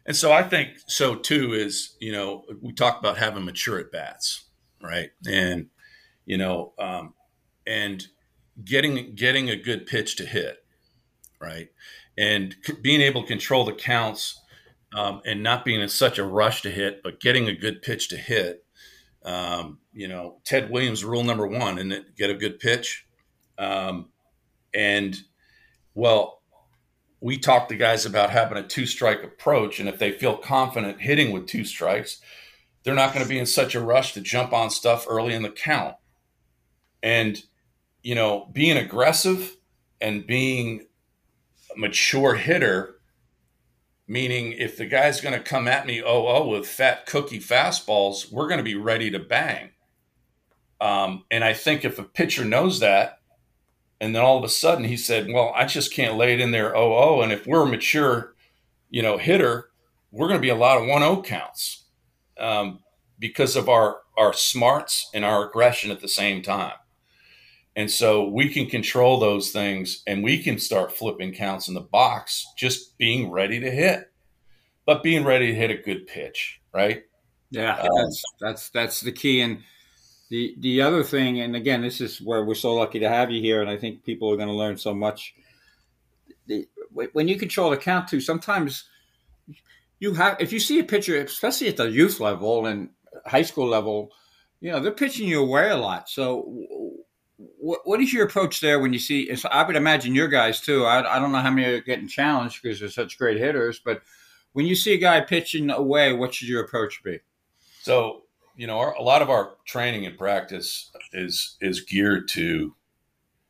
And so I think so too. Is you know we talk about having mature at bats, right? And you know, um, and getting getting a good pitch to hit, right? And c- being able to control the counts um, and not being in such a rush to hit, but getting a good pitch to hit um, you know, Ted Williams rule number one, and get a good pitch. Um, and well, we talked to guys about having a two strike approach, and if they feel confident hitting with two strikes, they're not going to be in such a rush to jump on stuff early in the count. And you know, being aggressive and being a mature hitter meaning if the guy's going to come at me oh oh with fat cookie fastballs we're going to be ready to bang. Um, and i think if a pitcher knows that and then all of a sudden he said well i just can't lay it in there oh oh and if we're a mature you know hitter we're going to be a lot of 1-0 counts um, because of our our smarts and our aggression at the same time and so we can control those things and we can start flipping counts in the box, just being ready to hit, but being ready to hit a good pitch, right? Yeah, um, that's that's that's the key. And the the other thing, and again, this is where we're so lucky to have you here, and I think people are going to learn so much. The, when you control the count too, sometimes you have if you see a pitcher, especially at the youth level and high school level, you know they're pitching you away a lot. So what, what is your approach there when you see? I would imagine your guys too. I, I don't know how many are getting challenged because they're such great hitters, but when you see a guy pitching away, what should your approach be? So you know, our, a lot of our training and practice is is geared to,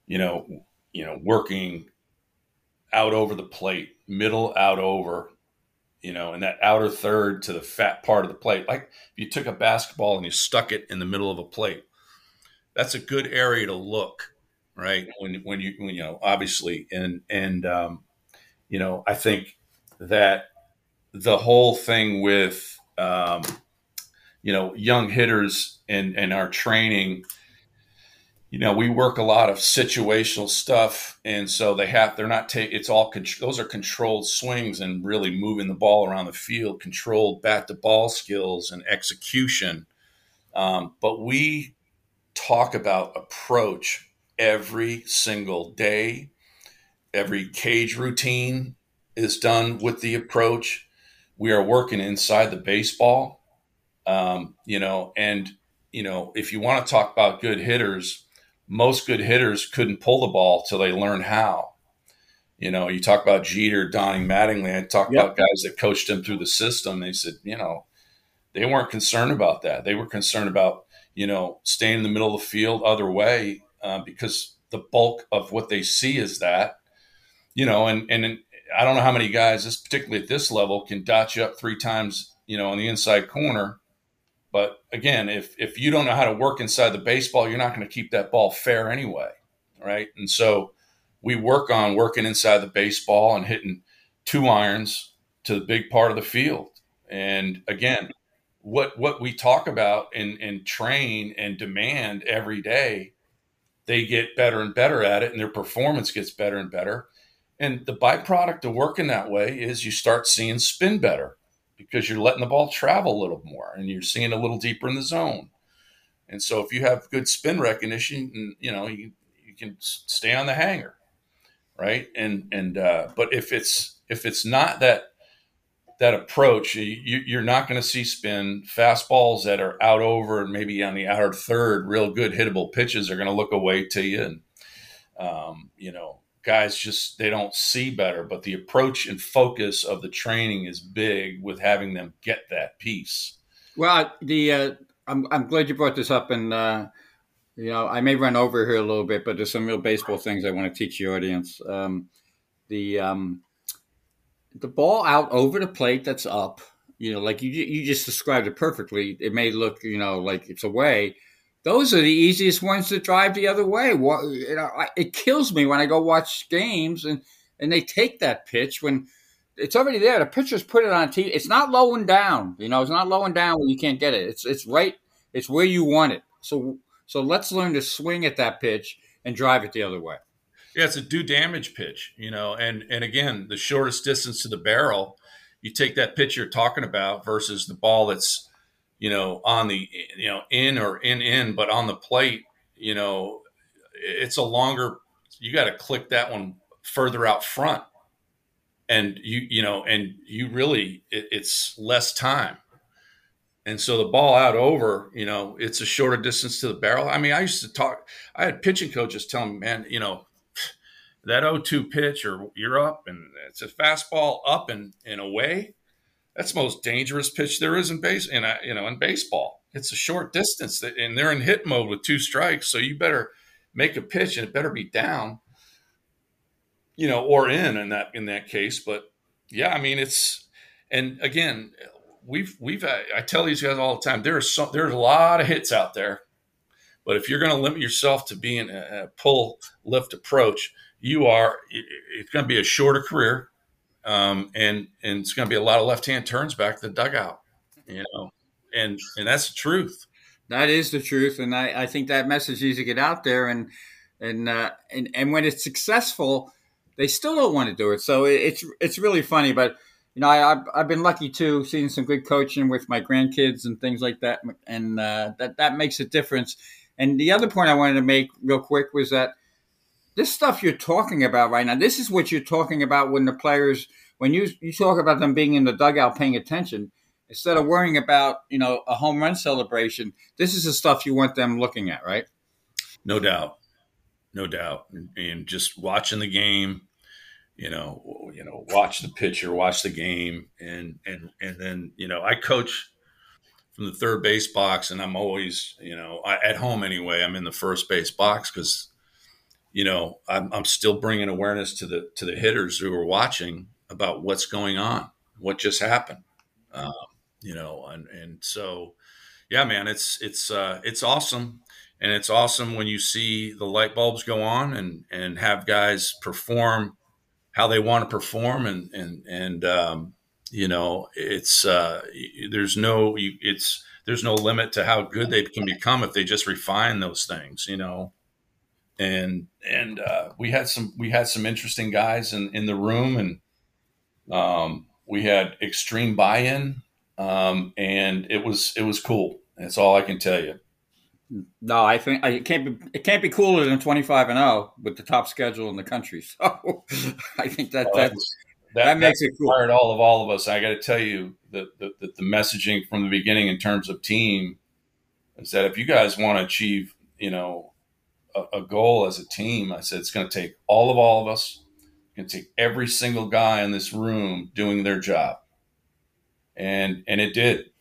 you know, you know, working out over the plate, middle out over, you know, and that outer third to the fat part of the plate. Like if you took a basketball and you stuck it in the middle of a plate, that's a good area to look, right? When when you when, you know obviously and and um, you know I think that the whole thing with um, you know young hitters and and our training you know, we work a lot of situational stuff, and so they have they're not take it's all those are controlled swings and really moving the ball around the field, controlled bat to ball skills and execution. Um, but we talk about approach every single day. Every cage routine is done with the approach. We are working inside the baseball, um, you know, and you know if you want to talk about good hitters most good hitters couldn't pull the ball till they learned how. You know, you talk about Jeter, Donnie Mattingly. I talk yep. about guys that coached him through the system. They said, you know, they weren't concerned about that. They were concerned about, you know, staying in the middle of the field other way uh, because the bulk of what they see is that, you know, and and I don't know how many guys, this particularly at this level, can dot you up three times, you know, on the inside corner but again, if if you don't know how to work inside the baseball, you're not going to keep that ball fair anyway, right? And so we work on working inside the baseball and hitting two irons to the big part of the field. And again, what what we talk about and, and train and demand every day, they get better and better at it, and their performance gets better and better. And the byproduct of working that way is you start seeing spin better because you're letting the ball travel a little more and you're seeing a little deeper in the zone. And so if you have good spin recognition, and you know, you, you can stay on the hanger, right? And and uh, but if it's if it's not that that approach, you, are not going to see spin fastballs that are out over and maybe on the outer third. Real good hittable pitches are going to look away to you, and um, you know guys just they don't see better but the approach and focus of the training is big with having them get that piece well the uh, I'm, I'm glad you brought this up and uh, you know i may run over here a little bit but there's some real baseball things i want to teach the audience um, the um, the ball out over the plate that's up you know like you you just described it perfectly it may look you know like it's away those are the easiest ones to drive the other way. You know, it kills me when I go watch games and and they take that pitch when it's already there. The pitcher's put it on TV. It's not low and down. You know, it's not low and down where you can't get it. It's it's right. It's where you want it. So so let's learn to swing at that pitch and drive it the other way. Yeah, it's a do damage pitch. You know, and and again, the shortest distance to the barrel. You take that pitch you're talking about versus the ball that's you know, on the, you know, in or in, in, but on the plate, you know, it's a longer, you got to click that one further out front. And you, you know, and you really, it, it's less time. And so the ball out over, you know, it's a shorter distance to the barrel. I mean, I used to talk, I had pitching coaches tell me, man, you know, that 0-2 pitch or you're up and it's a fastball up and, and away that's the most dangerous pitch there is in base in you know in baseball. It's a short distance, and they're in hit mode with two strikes. So you better make a pitch, and it better be down, you know, or in in that in that case. But yeah, I mean it's and again, we've we've I tell these guys all the time there's some there's a lot of hits out there, but if you're going to limit yourself to being a, pull lift approach, you are it's going to be a shorter career um, and and it's going to be a lot of left hand turns back to the dugout, you know, and and that's the truth. That is the truth, and I, I think that message needs to get out there, and and uh, and and when it's successful, they still don't want to do it. So it's it's really funny, but you know, I, I've, I've been lucky too, seeing some good coaching with my grandkids and things like that, and uh, that that makes a difference. And the other point I wanted to make real quick was that this stuff you're talking about right now, this is what you're talking about when the players, when you you talk about them being in the dugout paying attention, instead of worrying about you know a home run celebration, this is the stuff you want them looking at, right? No doubt, no doubt, and, just watching the game, you know, you know, watch the pitcher, watch the game, and and and then you know, I coach from the third base box, and I'm always, you know, I, at home anyway. I'm in the first base box because you know, I'm, I'm still bringing awareness to the to the hitters who are watching about what's going on, what just happened, um, you know, and and so, yeah, man, it's it's uh, it's awesome, and it's awesome when you see the light bulbs go on and and have guys perform how they want to perform, and and and um, you know, it's uh, there's no it's there's no limit to how good they can become if they just refine those things, you know and and uh, we had some we had some interesting guys in in the room, and um, we had extreme buy-in, um, and it was it was cool. That's all I can tell you. No, I think it can't be. It can't be cooler than twenty five and zero oh with the top schedule in the country. *laughs* So I think that well, that's, that, that makes it cool. all of all of us. I got to tell you that the, the, the messaging from the beginning in terms of team is that if you guys want to achieve, you know, a, a goal as a team, I said it's going to take all of all of us. It's going to take every single guy in this room doing their job, and and it did,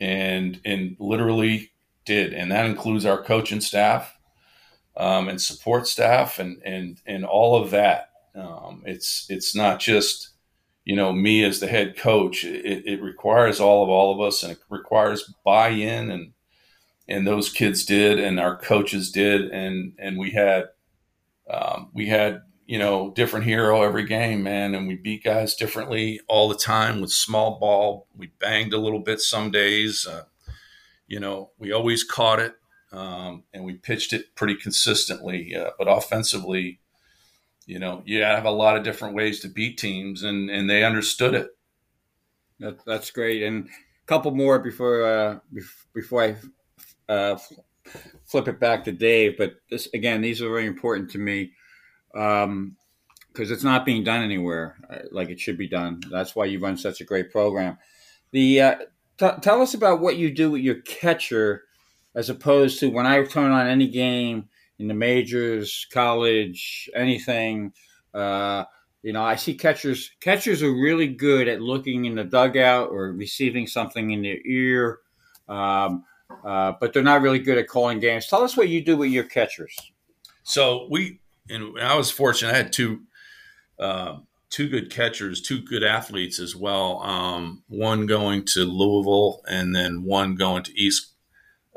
and and literally did, and that includes our coaching staff um, and support staff and and and all of that. Um, it's it's not just you know me as the head coach. It, it requires all of all of us, and it requires buy-in, and and those kids did, and our coaches did, and and we had um, we had you know different hero every game, man, and we beat guys differently all the time with small ball. We banged a little bit some days. Uh, you know, we always caught it, um, and we pitched it pretty consistently. Uh, but offensively, you know, you have a lot of different ways to beat teams, and and they understood it. That, that's great. And a couple more before uh, before I uh, flip it back to Dave. But this again, these are very important to me because um, it's not being done anywhere uh, like it should be done. That's why you run such a great program. The uh, t- tell us about what you do with your catcher, as opposed to when I turn on any game in the majors, college, anything. Uh, you know, I see catchers. Catchers are really good at looking in the dugout or receiving something in their ear, um, uh, but they're not really good at calling games. Tell us what you do with your catchers. So we, and I was fortunate. I had two, uh, two good catchers, two good athletes as well. Um, one going to Louisville, and then one going to East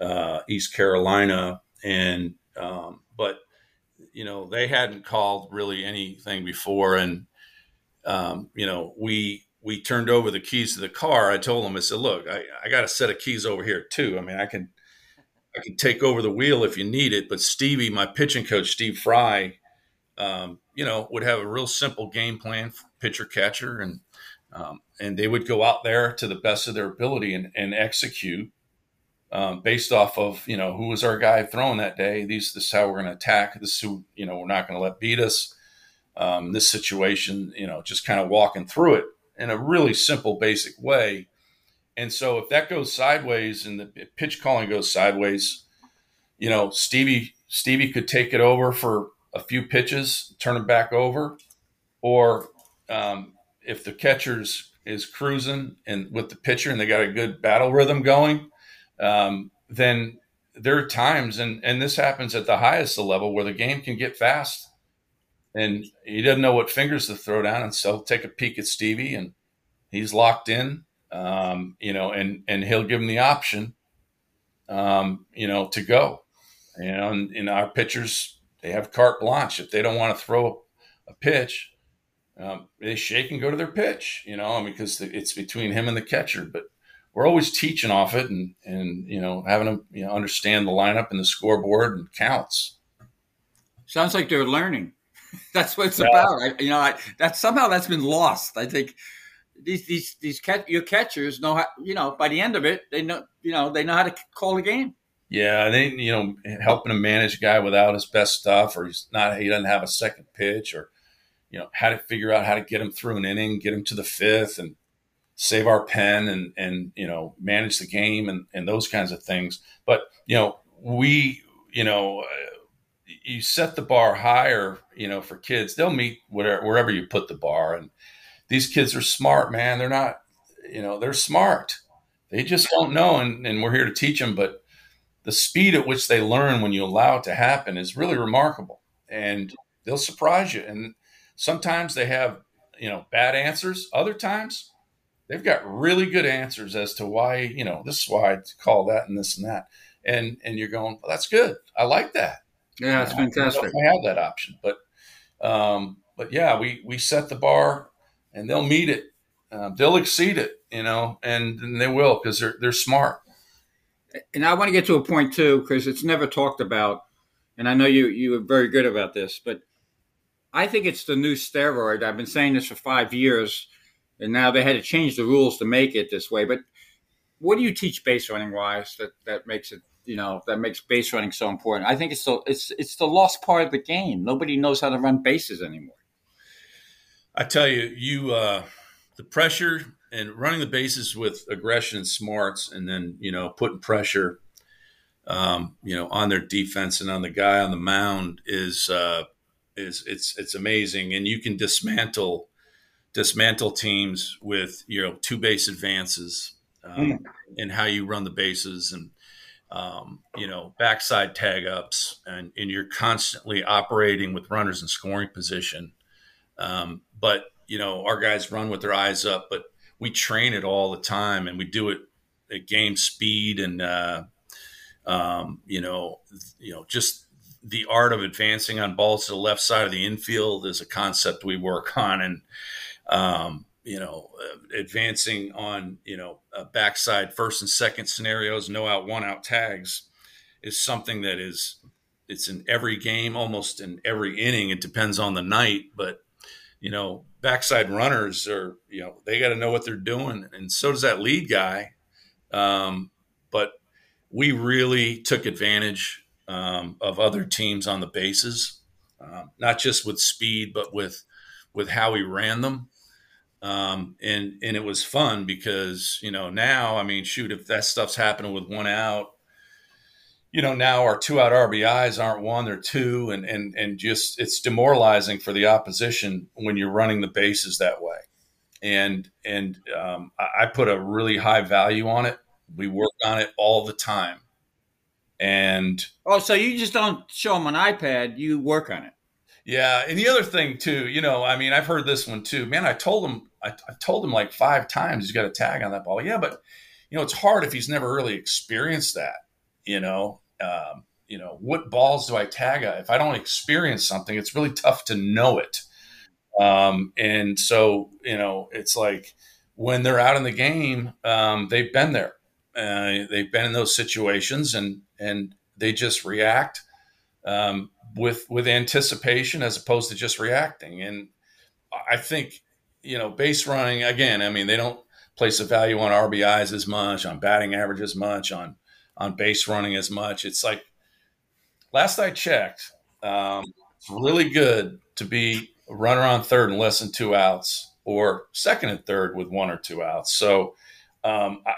uh, East Carolina, and um, but you know they hadn't called really anything before, and um, you know we we turned over the keys to the car. I told them, I said, look, I, I got a set of keys over here too. I mean, I can I can take over the wheel if you need it. But Stevie, my pitching coach, Steve Fry, um, you know, would have a real simple game plan, pitcher catcher, and um, and they would go out there to the best of their ability and, and execute um, based off of you know who was our guy throwing that day. These this is how we're going to attack. This is who you know we're not going to let beat us. Um, this situation, you know, just kind of walking through it in a really simple, basic way. And so if that goes sideways and the pitch calling goes sideways, you know, Stevie Stevie could take it over for a few pitches, turn it back over, or um, if the catcher's is cruising and with the pitcher and they got a good battle rhythm going, um, then there are times, and and this happens at the highest level where the game can get fast, and he doesn't know what fingers to throw down, and so take a peek at Stevie, and he's locked in, um, you know, and and he'll give him the option, um, you know, to go, and, and our pitchers they have carte blanche if they don't want to throw a pitch. Um, they shake and go to their pitch, you know, because it's between him and the catcher. But we're always teaching off it and and you know having them you know understand the lineup and the scoreboard and counts. Sounds like they're learning. *laughs* that's what it's yeah. about. I, you know, I, that somehow that's been lost. I think these these these catch, your catchers know how. You know, by the end of it, they know you know they know how to call a game. Yeah, and they you know helping him manage a guy without his best stuff, or he's not he doesn't have a second pitch, or you know how to figure out how to get him through an inning, get him to the fifth, and save our pen and and you know manage the game and and those kinds of things. But you know we you know uh, you set the bar higher you know for kids. They'll meet whatever wherever you put the bar. And these kids are smart man. They're not you know they're smart. They just don't know. And, and we're here to teach them. But the speed at which they learn when you allow it to happen is really remarkable. And they'll surprise you. And sometimes they have you know bad answers. Other times they've got really good answers as to why you know this is why I call that and this and that, and and you're going, well, that's good. I like that. Yeah, it's fantastic. I have that option, but um, but yeah, we we set the bar, and they'll meet it. Uh, they'll exceed it, you know, and, and they will because they're they're smart. And I want to get to a point too because it's never talked about. and I know you you were very good about this, but I think it's the new steroid. I've been saying this for five years, and now they had to change the rules to make it this way. But what do you teach base running wise that that makes it you know that makes base running so important? I think it's the it's it's the lost part of the game. Nobody knows how to run bases anymore. I tell you, you uh, the pressure and running the bases with aggression and smarts, and then you know putting pressure, um, you know, on their defense and on the guy on the mound is uh, is it's it's amazing, and you can dismantle dismantle teams with you know two base advances um, mm. and how you run the bases and um, you know backside tag ups and, and you're constantly operating with runners in scoring position um, but you know our guys run with their eyes up but we train it all the time and we do it at game speed and uh, um, you know you know just the art of advancing on balls to the left side of the infield is a concept we work on and um, you know uh, advancing on you know backside first and second scenarios no out one out tags is something that is it's in every game almost in every inning it depends on the night but you know backside runners are you know they got to know what they're doing and so does that lead guy um, but we really took advantage um, of other teams on the bases, um, not just with speed, but with with how we ran them. Um, and and it was fun because you know now I mean shoot if that stuff's happening with one out, you know now our two out RBIs aren't one they're two and and and just it's demoralizing for the opposition when you're running the bases that way, and and um, I put a really high value on it. We work on it all the time. And oh, so you just don't show them an iPad; you work on it. Yeah, and the other thing too, you know, I mean, I've heard this one too. Man, I told him, I, I told him like five times he's got a tag on that ball. Yeah, but you know, it's hard if he's never really experienced that. You know, um, you know, what balls do I tag at? If I don't experience something, it's really tough to know it. Um, and so, you know, it's like when they're out in the game, um, they've been there. Uh, they've been in those situations, and and they just react um, with with anticipation as opposed to just reacting. And I think you know base running again. I mean, they don't place a value on RBIs as much, on batting average as much, on on base running as much. It's like last I checked, um, it's really good to be a runner on third and less than two outs, or second and third with one or two outs. So um, I,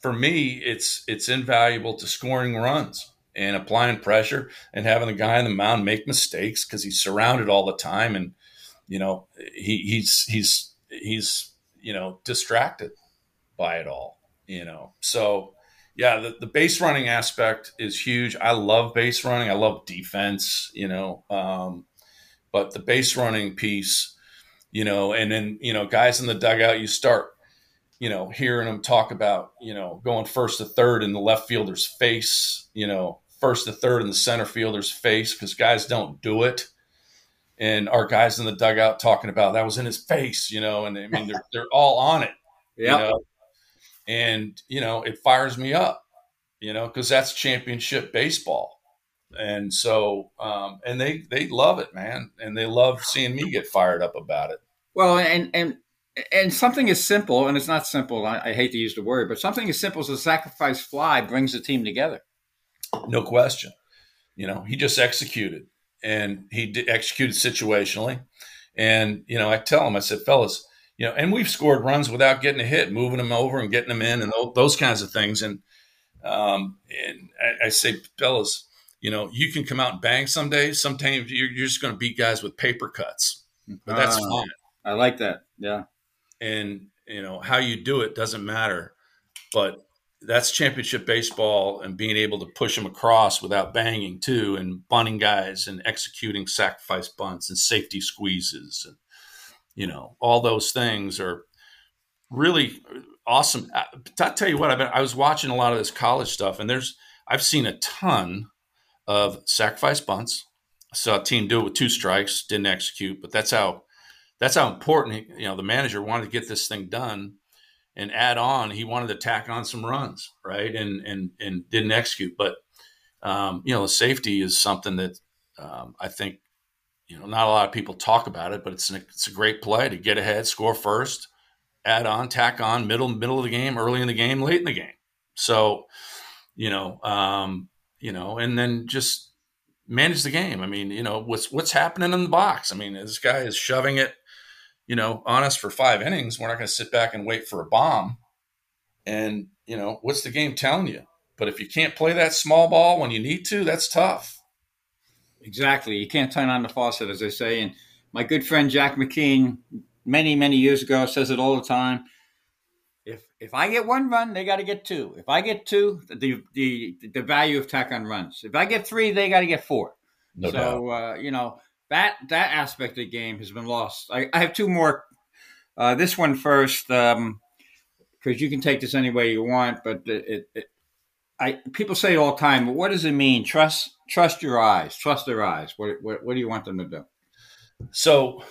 for me, it's it's invaluable to scoring runs and applying pressure and having the guy on the mound make mistakes because he's surrounded all the time and you know he, he's he's he's you know distracted by it all you know. So yeah the, the base running aspect is huge. I love base running. I love defense you know um, but the base running piece you know and then you know guys in the dugout you start you know, hearing them talk about, you know, going first to third in the left fielder's face, you know, first to third in the center fielder's face because guys don't do it. And our guys in the dugout talking about that was in his face, you know, and I mean, they're, they're all on it, yeah. You know? And, you know, it fires me up, you know, because that's championship baseball. And so, um, and they, they love it, man. And they love seeing me get fired up about it. Well, and, and and something as simple, and it's not simple. I, I, hate to use the word, but something as simple as a sacrifice fly brings the team together. No question. You know, he just executed, and he did, executed situationally. And you know, I tell him, I said, fellas, you know, and we've scored runs without getting a hit, moving them over and getting them in, and those, kinds of things. And um, and I, I, say, fellas, you know, you can come out and bang some days. Sometimes you're, you're just going to beat guys with paper cuts, but that's uh, fine. I like that. Yeah and you know how you do it doesn't matter but that's championship baseball and being able to push them across without banging too and bunting guys and executing sacrifice bunts and safety squeezes and you know all those things are really awesome. I tell you what I've been, i was watching a lot of this college stuff and there's i've seen a ton of sacrifice bunts. I saw a team do it with two strikes didn't execute but that's how that's how important you know the manager wanted to get this thing done and add on he wanted to tack on some runs right and and and didn't execute but um, you know, safety is something that um, I think you know not a lot of people talk about it, but it's an, it's a great play to get ahead, score first, add on, tack on, middle middle of the game, early in the game, late in the game. So, you know, um, you know, and then just manage the game. I mean, you know, what's what's happening in the box? I mean, this guy is shoving it, you know, on us for five innings. We're not going to sit back and wait for a bomb. And you know, what's the game telling you? But if you can't play that small ball when you need to, that's tough. Exactly. You can't turn on the faucet, as they say. And my good friend Jack McKeon, many many years ago, says it all the time. If if I get one run, they got to get two. If I get two, the the the value of tack on runs. If I get three, they got to get four. No so uh, you know that that aspect of the game has been lost. I, I have two more. Uh, this one first, because um, you can take this any way you want, but it, it, I people say it all the time. But what does it mean? Trust trust your eyes. Trust their eyes. What what, what do you want them to do? So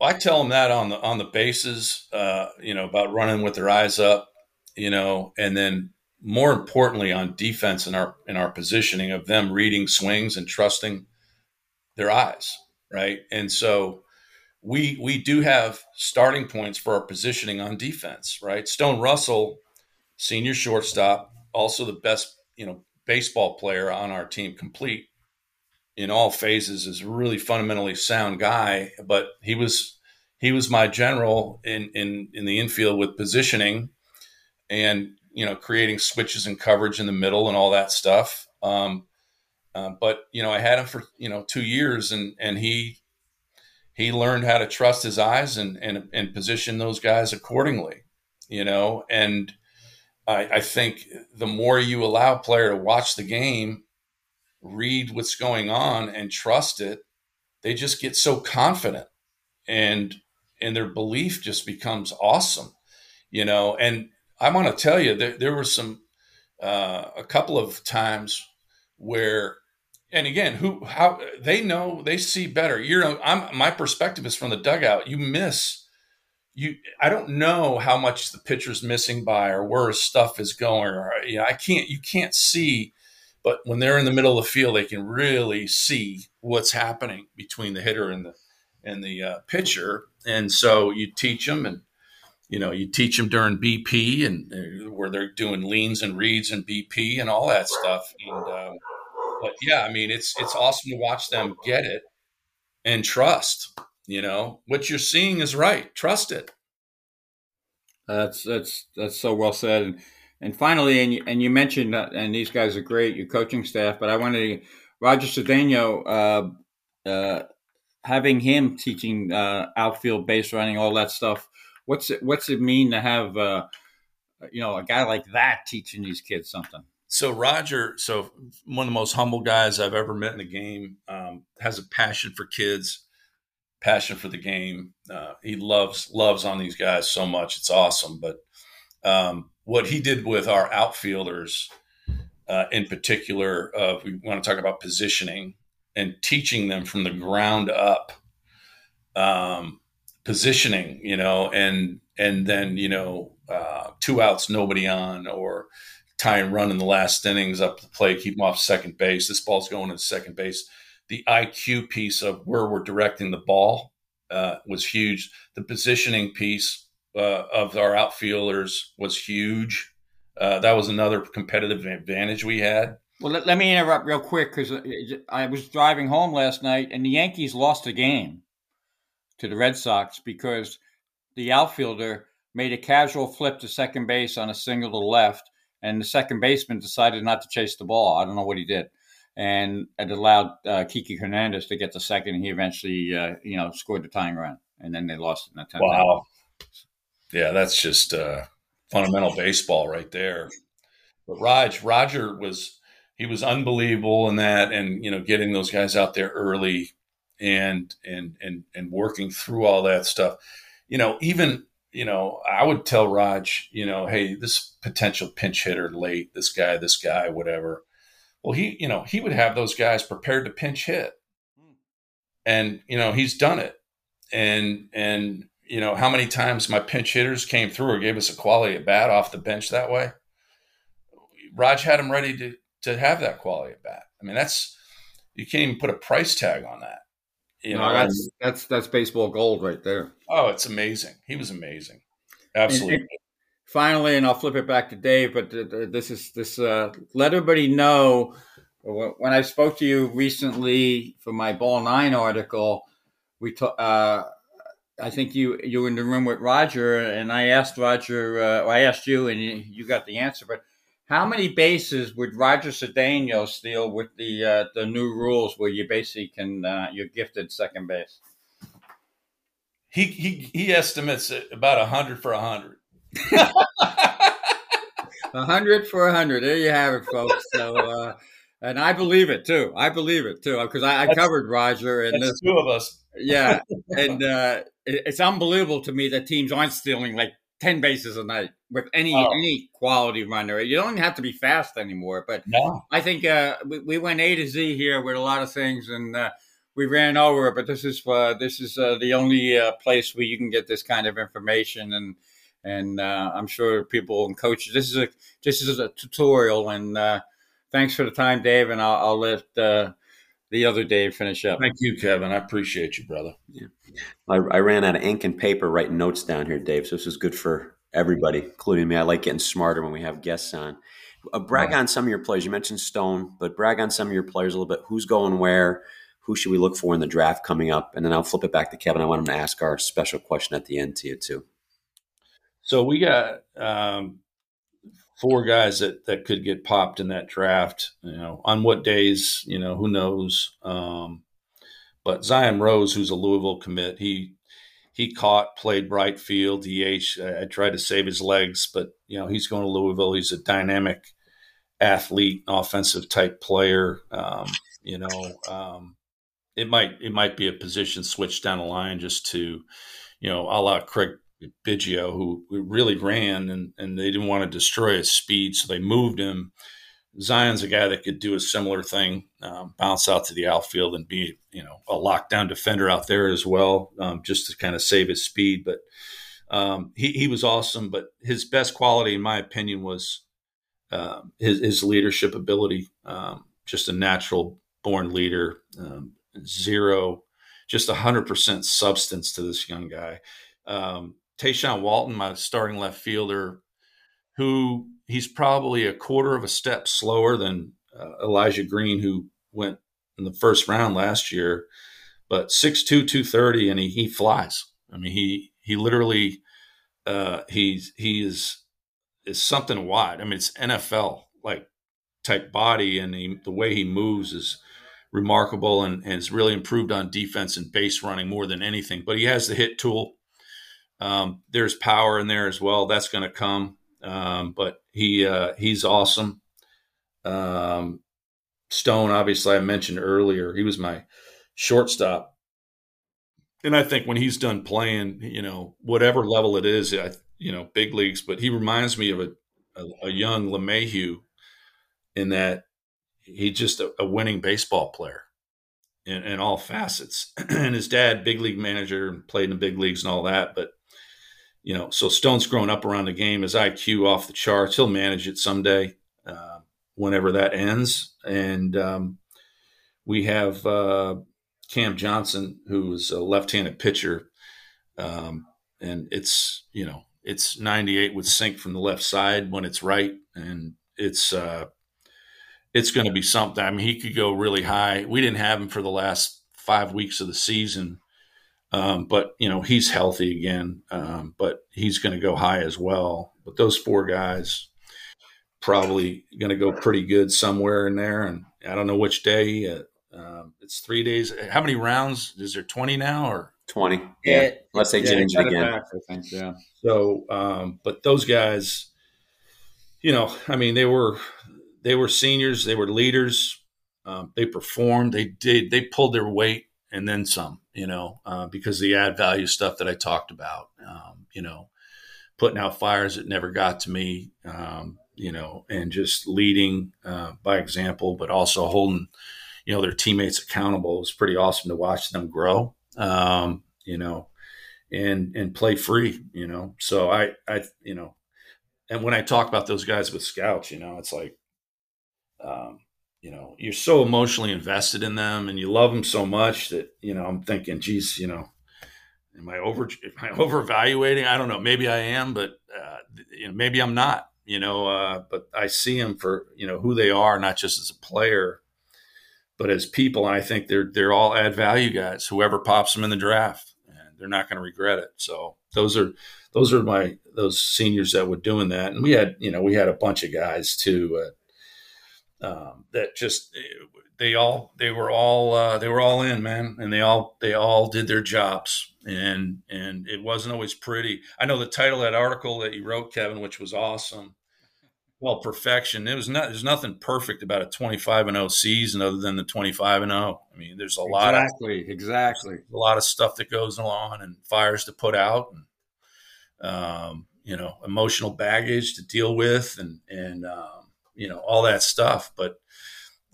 I tell them that on the on the bases, uh, you know, about running with their eyes up, you know, and then more importantly on defense in our in our positioning of them reading swings and trusting their eyes, right? And so we we do have starting points for our positioning on defense, right? Stone Russell, senior shortstop, also the best, you know, baseball player on our team, complete in all phases is a really fundamentally sound guy, but he was he was my general in in in the infield with positioning and you know creating switches and coverage in the middle and all that stuff. Um, uh, but you know I had him for you know two years and and he he learned how to trust his eyes and and and position those guys accordingly. You know and. I, I think the more you allow a player to watch the game read what's going on and trust it, they just get so confident and and their belief just becomes awesome, you know. And I want to tell you there there were some uh, a couple of times where and again who how they know they see better you know i'm my perspective is from the dugout you miss you i don't know how much the pitcher's missing by or where his stuff is going or you know i can't you can't see but when they're in the middle of the field, they can really see what's happening between the hitter and the and the uh, pitcher. And so you teach them, and you know you teach them during BP and uh, where they're doing leans and reads and BP and all that stuff. And um, but yeah, I mean it's it's awesome to watch them get it and trust. You know what you're seeing is right. Trust it. That's that's that's so well said. And and finally, and you, and you mentioned, that, and these guys are great, your coaching staff, but I wanted to, Roger Cedeno, uh, uh, having him teaching uh, outfield base running, all that stuff. What's it, what's it mean to have, uh, you know, a guy like that teaching these kids something? So Roger, so one of the most humble guys I've ever met in the game, um, has a passion for kids, passion for the game. Uh, he loves loves on these guys so much. It's awesome. But um, what he did with our outfielders, uh, in particular, uh, we want to talk about positioning and teaching them from the ground up, um, positioning, you know, and and then you know, uh, two outs, nobody on, or tie and run in the last innings up the play, keep them off second base. This ball's going to second base. The IQ piece of where we're directing the ball uh, was huge. The positioning piece uh, of our outfielders was huge. Uh, that was another competitive advantage we had. Well, let, let me interrupt real quick because I was driving home last night and the Yankees lost a game to the Red Sox because the outfielder made a casual flip to second base on a single to left, and the second baseman decided not to chase the ball. I don't know what he did. And it allowed uh, Kiki Hernandez to get the second. He eventually, uh, you know, scored the tying run, and then they lost in. Wow! Yeah, that's just uh, fundamental baseball right there. But Raj, Roger was he was unbelievable in that, and you know, getting those guys out there early and and and and working through all that stuff. You know, even you know, I would tell Raj, you know, hey, this potential pinch hitter late, this guy, this guy, whatever. Well, he, you know, he would have those guys prepared to pinch hit, hmm. and you know, he's done it, and and you know, how many times my pinch hitters came through or gave us a quality at bat off the bench that way. Raj had them ready to to have that quality at bat. I mean, that's you can't even put a price tag on that. You no, know, that's that's that's baseball gold right there. Oh, it's amazing. He was amazing. Absolutely. And, and finally, and I'll flip it back to Dave, but this is this. Uh, let everybody know when I spoke to you recently for my Ball Nine article. We talked. Uh, I think you you were in the room with Roger, and I asked Roger. Uh, I asked you, and you, you got the answer. But how many bases would Roger Cedeno steal with the uh, the new rules, where you basically can uh, you're gifted second base? He he he estimates about a hundred for a hundred. *laughs* A hundred for a hundred. There you have it, folks. So, uh, and I believe it too. I believe it too because I, I covered Roger and this, two of us. yeah, and uh, it, it's unbelievable to me that teams aren't stealing like ten bases a night with any oh. any quality runner. You don't have to be fast anymore. But no. I think uh, we, we, went A to Z here with a lot of things, and uh, we ran over. But this is uh, this is uh, the only uh, place where you can get this kind of information and and uh, I'm sure people and coaches. This is a this is a tutorial, and uh, thanks for the time, Dave. And I'll, I'll let uh, the other Dave finish up. Thank you, Kevin. I appreciate you, brother. Yeah, I, I ran out of ink and paper writing notes down here, Dave. So this is good for everybody, including me. I like getting smarter when we have guests on. Uh, brag on some of your players. You mentioned Stone, but brag on some of your players a little bit. Who's going where? Who should we look for in the draft coming up? And then I'll flip it back to Kevin. I want him to ask our special question at the end to you too. So we got um, four guys that that could get popped in that draft. You know, on what days? You know, who knows? Um, but Zion Rose, who's a Louisville commit, he he caught, played right field, DH. I, tried to save his legs, but you know he's going to Louisville. He's a dynamic athlete, offensive type player. Um, you know, um, it might it might be a position switch down the line just to, you know, a la Craig Biggio, who really ran and, and they didn't want to destroy his speed, so they moved him. Zion's a guy that could do a similar thing, um, bounce out to the outfield and be, you know, a lockdown defender out there as well, um, just to kind of save his speed. But um, he, he was awesome. But his best quality, in my opinion, was uh, his, his leadership ability. Um, just a natural born leader, um, zero, just 100% substance to this young guy. Um, Tayshawn Walton, my starting left fielder, who he's probably a quarter of a step slower than uh, Elijah Green, who went in the first round last year, but 6'2", 230, and he, he flies. I mean, he he literally uh, he's he is is something wide. I mean, it's NFL like type body, and he, the way he moves is remarkable, and, and has really improved on defense and base running more than anything. But he has the hit tool. Um, there's power in there as well. That's going to come. Um, but he uh, he's awesome. Um, Stone, obviously, I mentioned earlier, he was my shortstop. And I think when he's done playing, you know, whatever level it is, I, you know, big leagues, but he reminds me of a, a, a young LeMahieu in that he's just a, a winning baseball player in, in all facets. *clears throat* and his dad, big league manager, played in the big leagues and all that. But you know, so Stone's grown up around the game. His IQ off the charts. He'll manage it someday, uh, whenever that ends. And um, we have uh, Cam Johnson, who is a left-handed pitcher, um, and it's you know it's 98 with sink from the left side when it's right, and it's uh, it's going to be something. I mean, he could go really high. We didn't have him for the last five weeks of the season um, but you know he's healthy again, um, but he's going to go high as well. But those four guys probably going to go pretty good somewhere in there, and I don't know which day. Uh, uh, it's three days. How many rounds? Is there twenty now or twenty? Yeah, unless they yeah, change it again. Back, I think. Yeah. So, um, but those guys, you know, I mean, they were they were seniors. They were leaders. Um, they performed. They did. They pulled their weight and then some, you know, uh, because the add value stuff that I talked about, um, you know, putting out fires that never got to me, um, you know, and just leading uh, by example, but also holding, you know, their teammates accountable. Was pretty awesome to watch them grow, um, you know, and and play free, you know. So I, I, you know, and when I talk about those guys with scouts, you know, it's like, um, you know, you're so emotionally invested in them and you love them so much that, you know, I'm thinking, geez, you know, am I over, am I *laughs* over evaluating? I don't know. Maybe I am, but, uh, you know, maybe I'm not, you know, uh, but I see them for, you know, who they are, not just as a player, but as people. And I think they're, they're all add value guys, whoever pops them in the draft and they're not going to regret it. So those are, those are my, those seniors that were doing that. And we had, you know, we had a bunch of guys too, uh, um, that just they all they were all uh, they were all in man and they all they all did their jobs. And and it wasn't always pretty. I know the title of that article that you wrote kevin which was awesome. Well perfection. It was not there's nothing perfect about a 25 and 0 season other than the 25 and 0 i mean there's a lot exactly of, exactly a lot of stuff that goes along and fires to put out and um, you know emotional baggage to deal with and and um, you know, all that stuff. But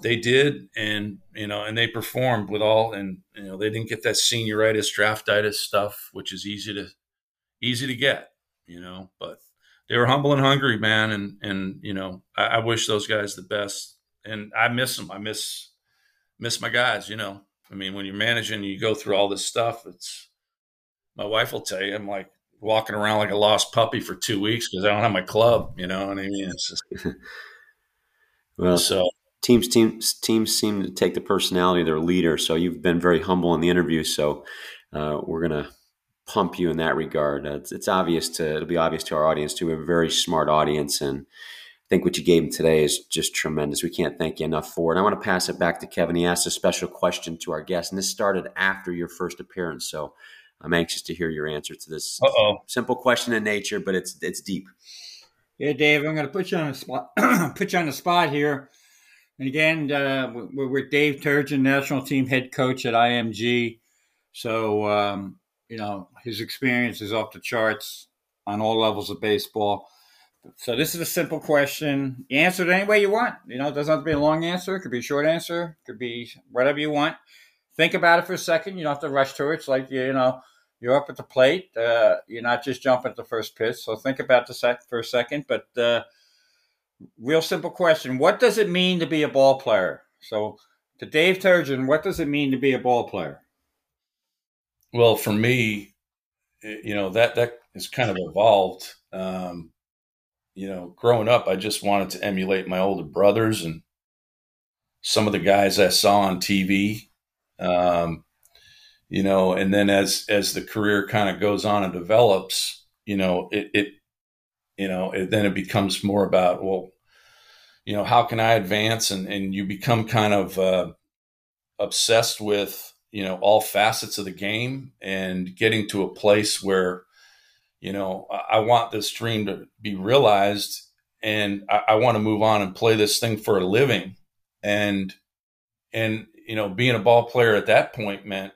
they did, and you know, and they performed with all, and you know, they didn't get that senioritis, draftitis stuff, which is easy to easy to get, you know. But they were humble and hungry, man, and and you know, I, I wish those guys the best, and I miss them. I miss miss my guys, you know. I mean, when you're managing, you go through all this stuff. It's my wife will tell you, I'm like walking around like a lost puppy for two weeks because I don't have my club. You know what I mean? *laughs* Well, so teams teams teams seem to take the personality of their leader. So you've been very humble in the interview. So uh, we're gonna pump you in that regard. Uh, it's, it's, obvious to it'll be obvious to our audience too. We have a very smart audience, and I think what you gave them today is just tremendous. We can't thank you enough for it. I want to pass it back to Kevin. He asked a special question to our guest, and this started after your first appearance. So I'm anxious to hear your answer to this Uh-oh. simple question in nature, but it's it's deep. Yeah, Dave, I'm going to put you on the spot. *clears throat* put you on the spot here. And again, uh, we're with Dave Turgeon, national team head coach at IMG. So um, you know his experience is off the charts on all levels of baseball. So this is a simple question. You answer it any way you want. You know, it doesn't have to be a long answer. It could be a short answer. It could be whatever you want. Think about it for a second. You don't have to rush to it. It's like you know you're up at the plate. Uh, you're not just jumping at the first pitch. So think about the sec for a second. But uh, real simple question: What does it mean to be a ball player? So to Dave Turgeon, what does it mean to be a ball player? Well, for me, you know that that has kind of evolved. Um, you know, growing up, I just wanted to emulate my older brothers and some of the guys I saw on TV. Um, you know, and then as as the career kind of goes on and develops, you know, it, it you know, it, then it becomes more about well, you know, how can I advance, and and you become kind of uh, obsessed with you know all facets of the game and getting to a place where you know I, I want this dream to be realized and I, I want to move on and play this thing for a living. And and you know being a ball player at that point meant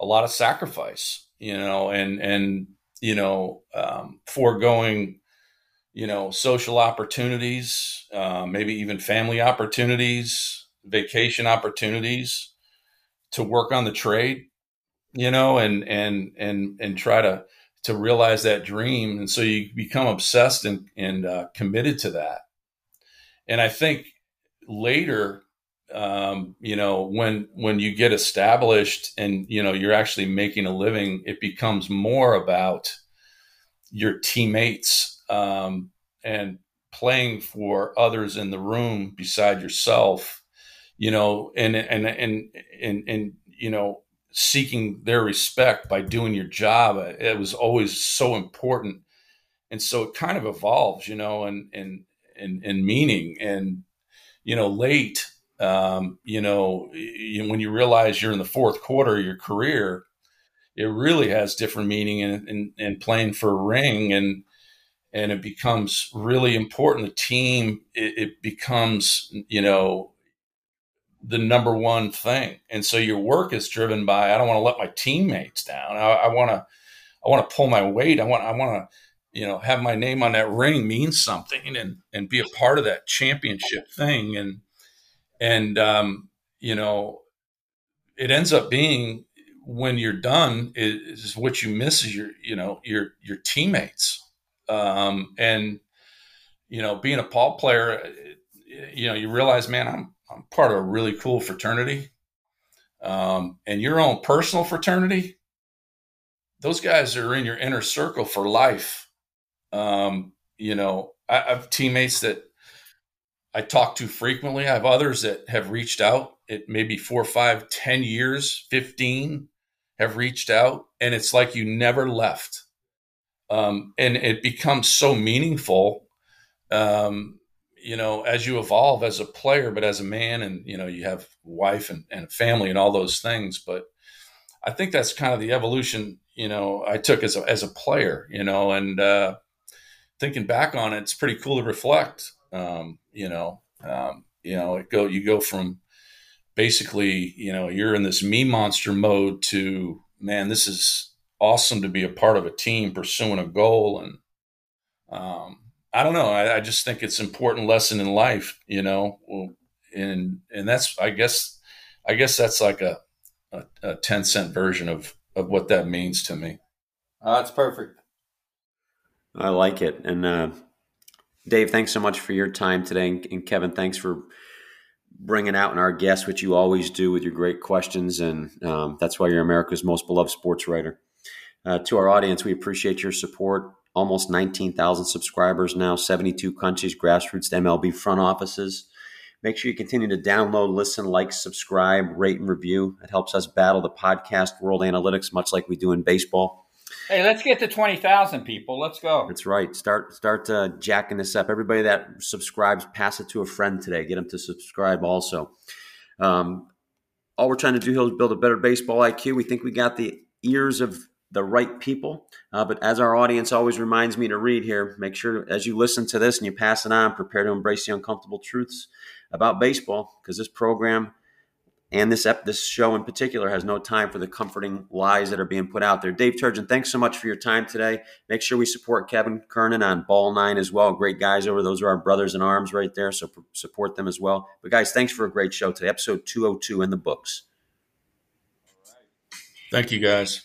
a lot of sacrifice, you know, and and you know, um, foregoing, you know, social opportunities, uh, maybe even family opportunities, vacation opportunities, to work on the trade, you know, and and and and try to to realize that dream, and so you become obsessed and and uh, committed to that. And I think later um, you know when when you get established and you know you're actually making a living it becomes more about your teammates um, and playing for others in the room beside yourself you know and and and and, and you know seeking their respect by doing your job it was always so important. And so it kind of evolves you know and and and, and meaning and you know late um, you know, when you realize you're in the fourth quarter of your career, it really has different meaning in, in, in playing for a ring and and it becomes really important. The team it, it becomes you know the number one thing, and so your work is driven by I don't want to let my teammates down. I want to I want to pull my weight. I want I want to you know have my name on that ring mean something and and be a part of that championship thing and and um, you know it ends up being when you're done is, what you miss is your you know your your teammates um, and you know being a ball player you know you realize man i'm I'm part of a really cool fraternity. Um, and your own personal fraternity, those guys are in your inner circle for life. Um, you know, I, I have teammates that I talk to frequently. I have others that have reached out. It maybe four, five, ten years, fifteen have reached out, and it's like you never left. Um, and it becomes so meaningful, um, you know, as you evolve as a player, but as a man, and you know, you have wife and, and family and all those things. But I think that's kind of the evolution, you know, I took as a as a player, you know, and uh, thinking back on it, it's pretty cool to reflect. Um, you know, um, you know, it go you go from basically, you know, you're in this me monster mode to man, this is awesome to be a part of a team pursuing a goal. And um, I don't know, I, I, just think it's important lesson in life, you know, and and that's I guess I guess that's like a a, a ten cent version of of what that means to me. Uh, that's perfect. I like it. And uh, Dave, thanks so much for your time today. And Kevin, thanks for bringing out in our guests, which you always do with your great questions. And um, that's why you're America's most beloved sports writer. Uh, to our audience, we appreciate your support. Almost 19,000 subscribers now, 72 countries, grassroots to MLB front offices. Make sure you continue to download, listen, like, subscribe, rate, and review. It helps us battle the podcast world analytics, much like we do in baseball. Hey, let's get to twenty thousand people. Let's go. That's right. Start start uh, jacking this up. Everybody that subscribes, pass it to a friend today. Get them to subscribe also. Um, all we're trying to do here is build a better baseball IQ. We think we got the ears of the right people. Uh, but as our audience always reminds me to read here, make sure as you listen to this and you pass it on, prepare to embrace the uncomfortable truths about baseball because this program and this ep- this show in particular has no time for the comforting lies that are being put out there. Dave Turgeon, thanks so much for your time today. Make sure we support Kevin Kernan on Ball Nine as well. Great guys over. Those are our brothers in arms right there. So support them as well. But guys, thanks for a great show today. Episode 202 in the books. Thank you, guys.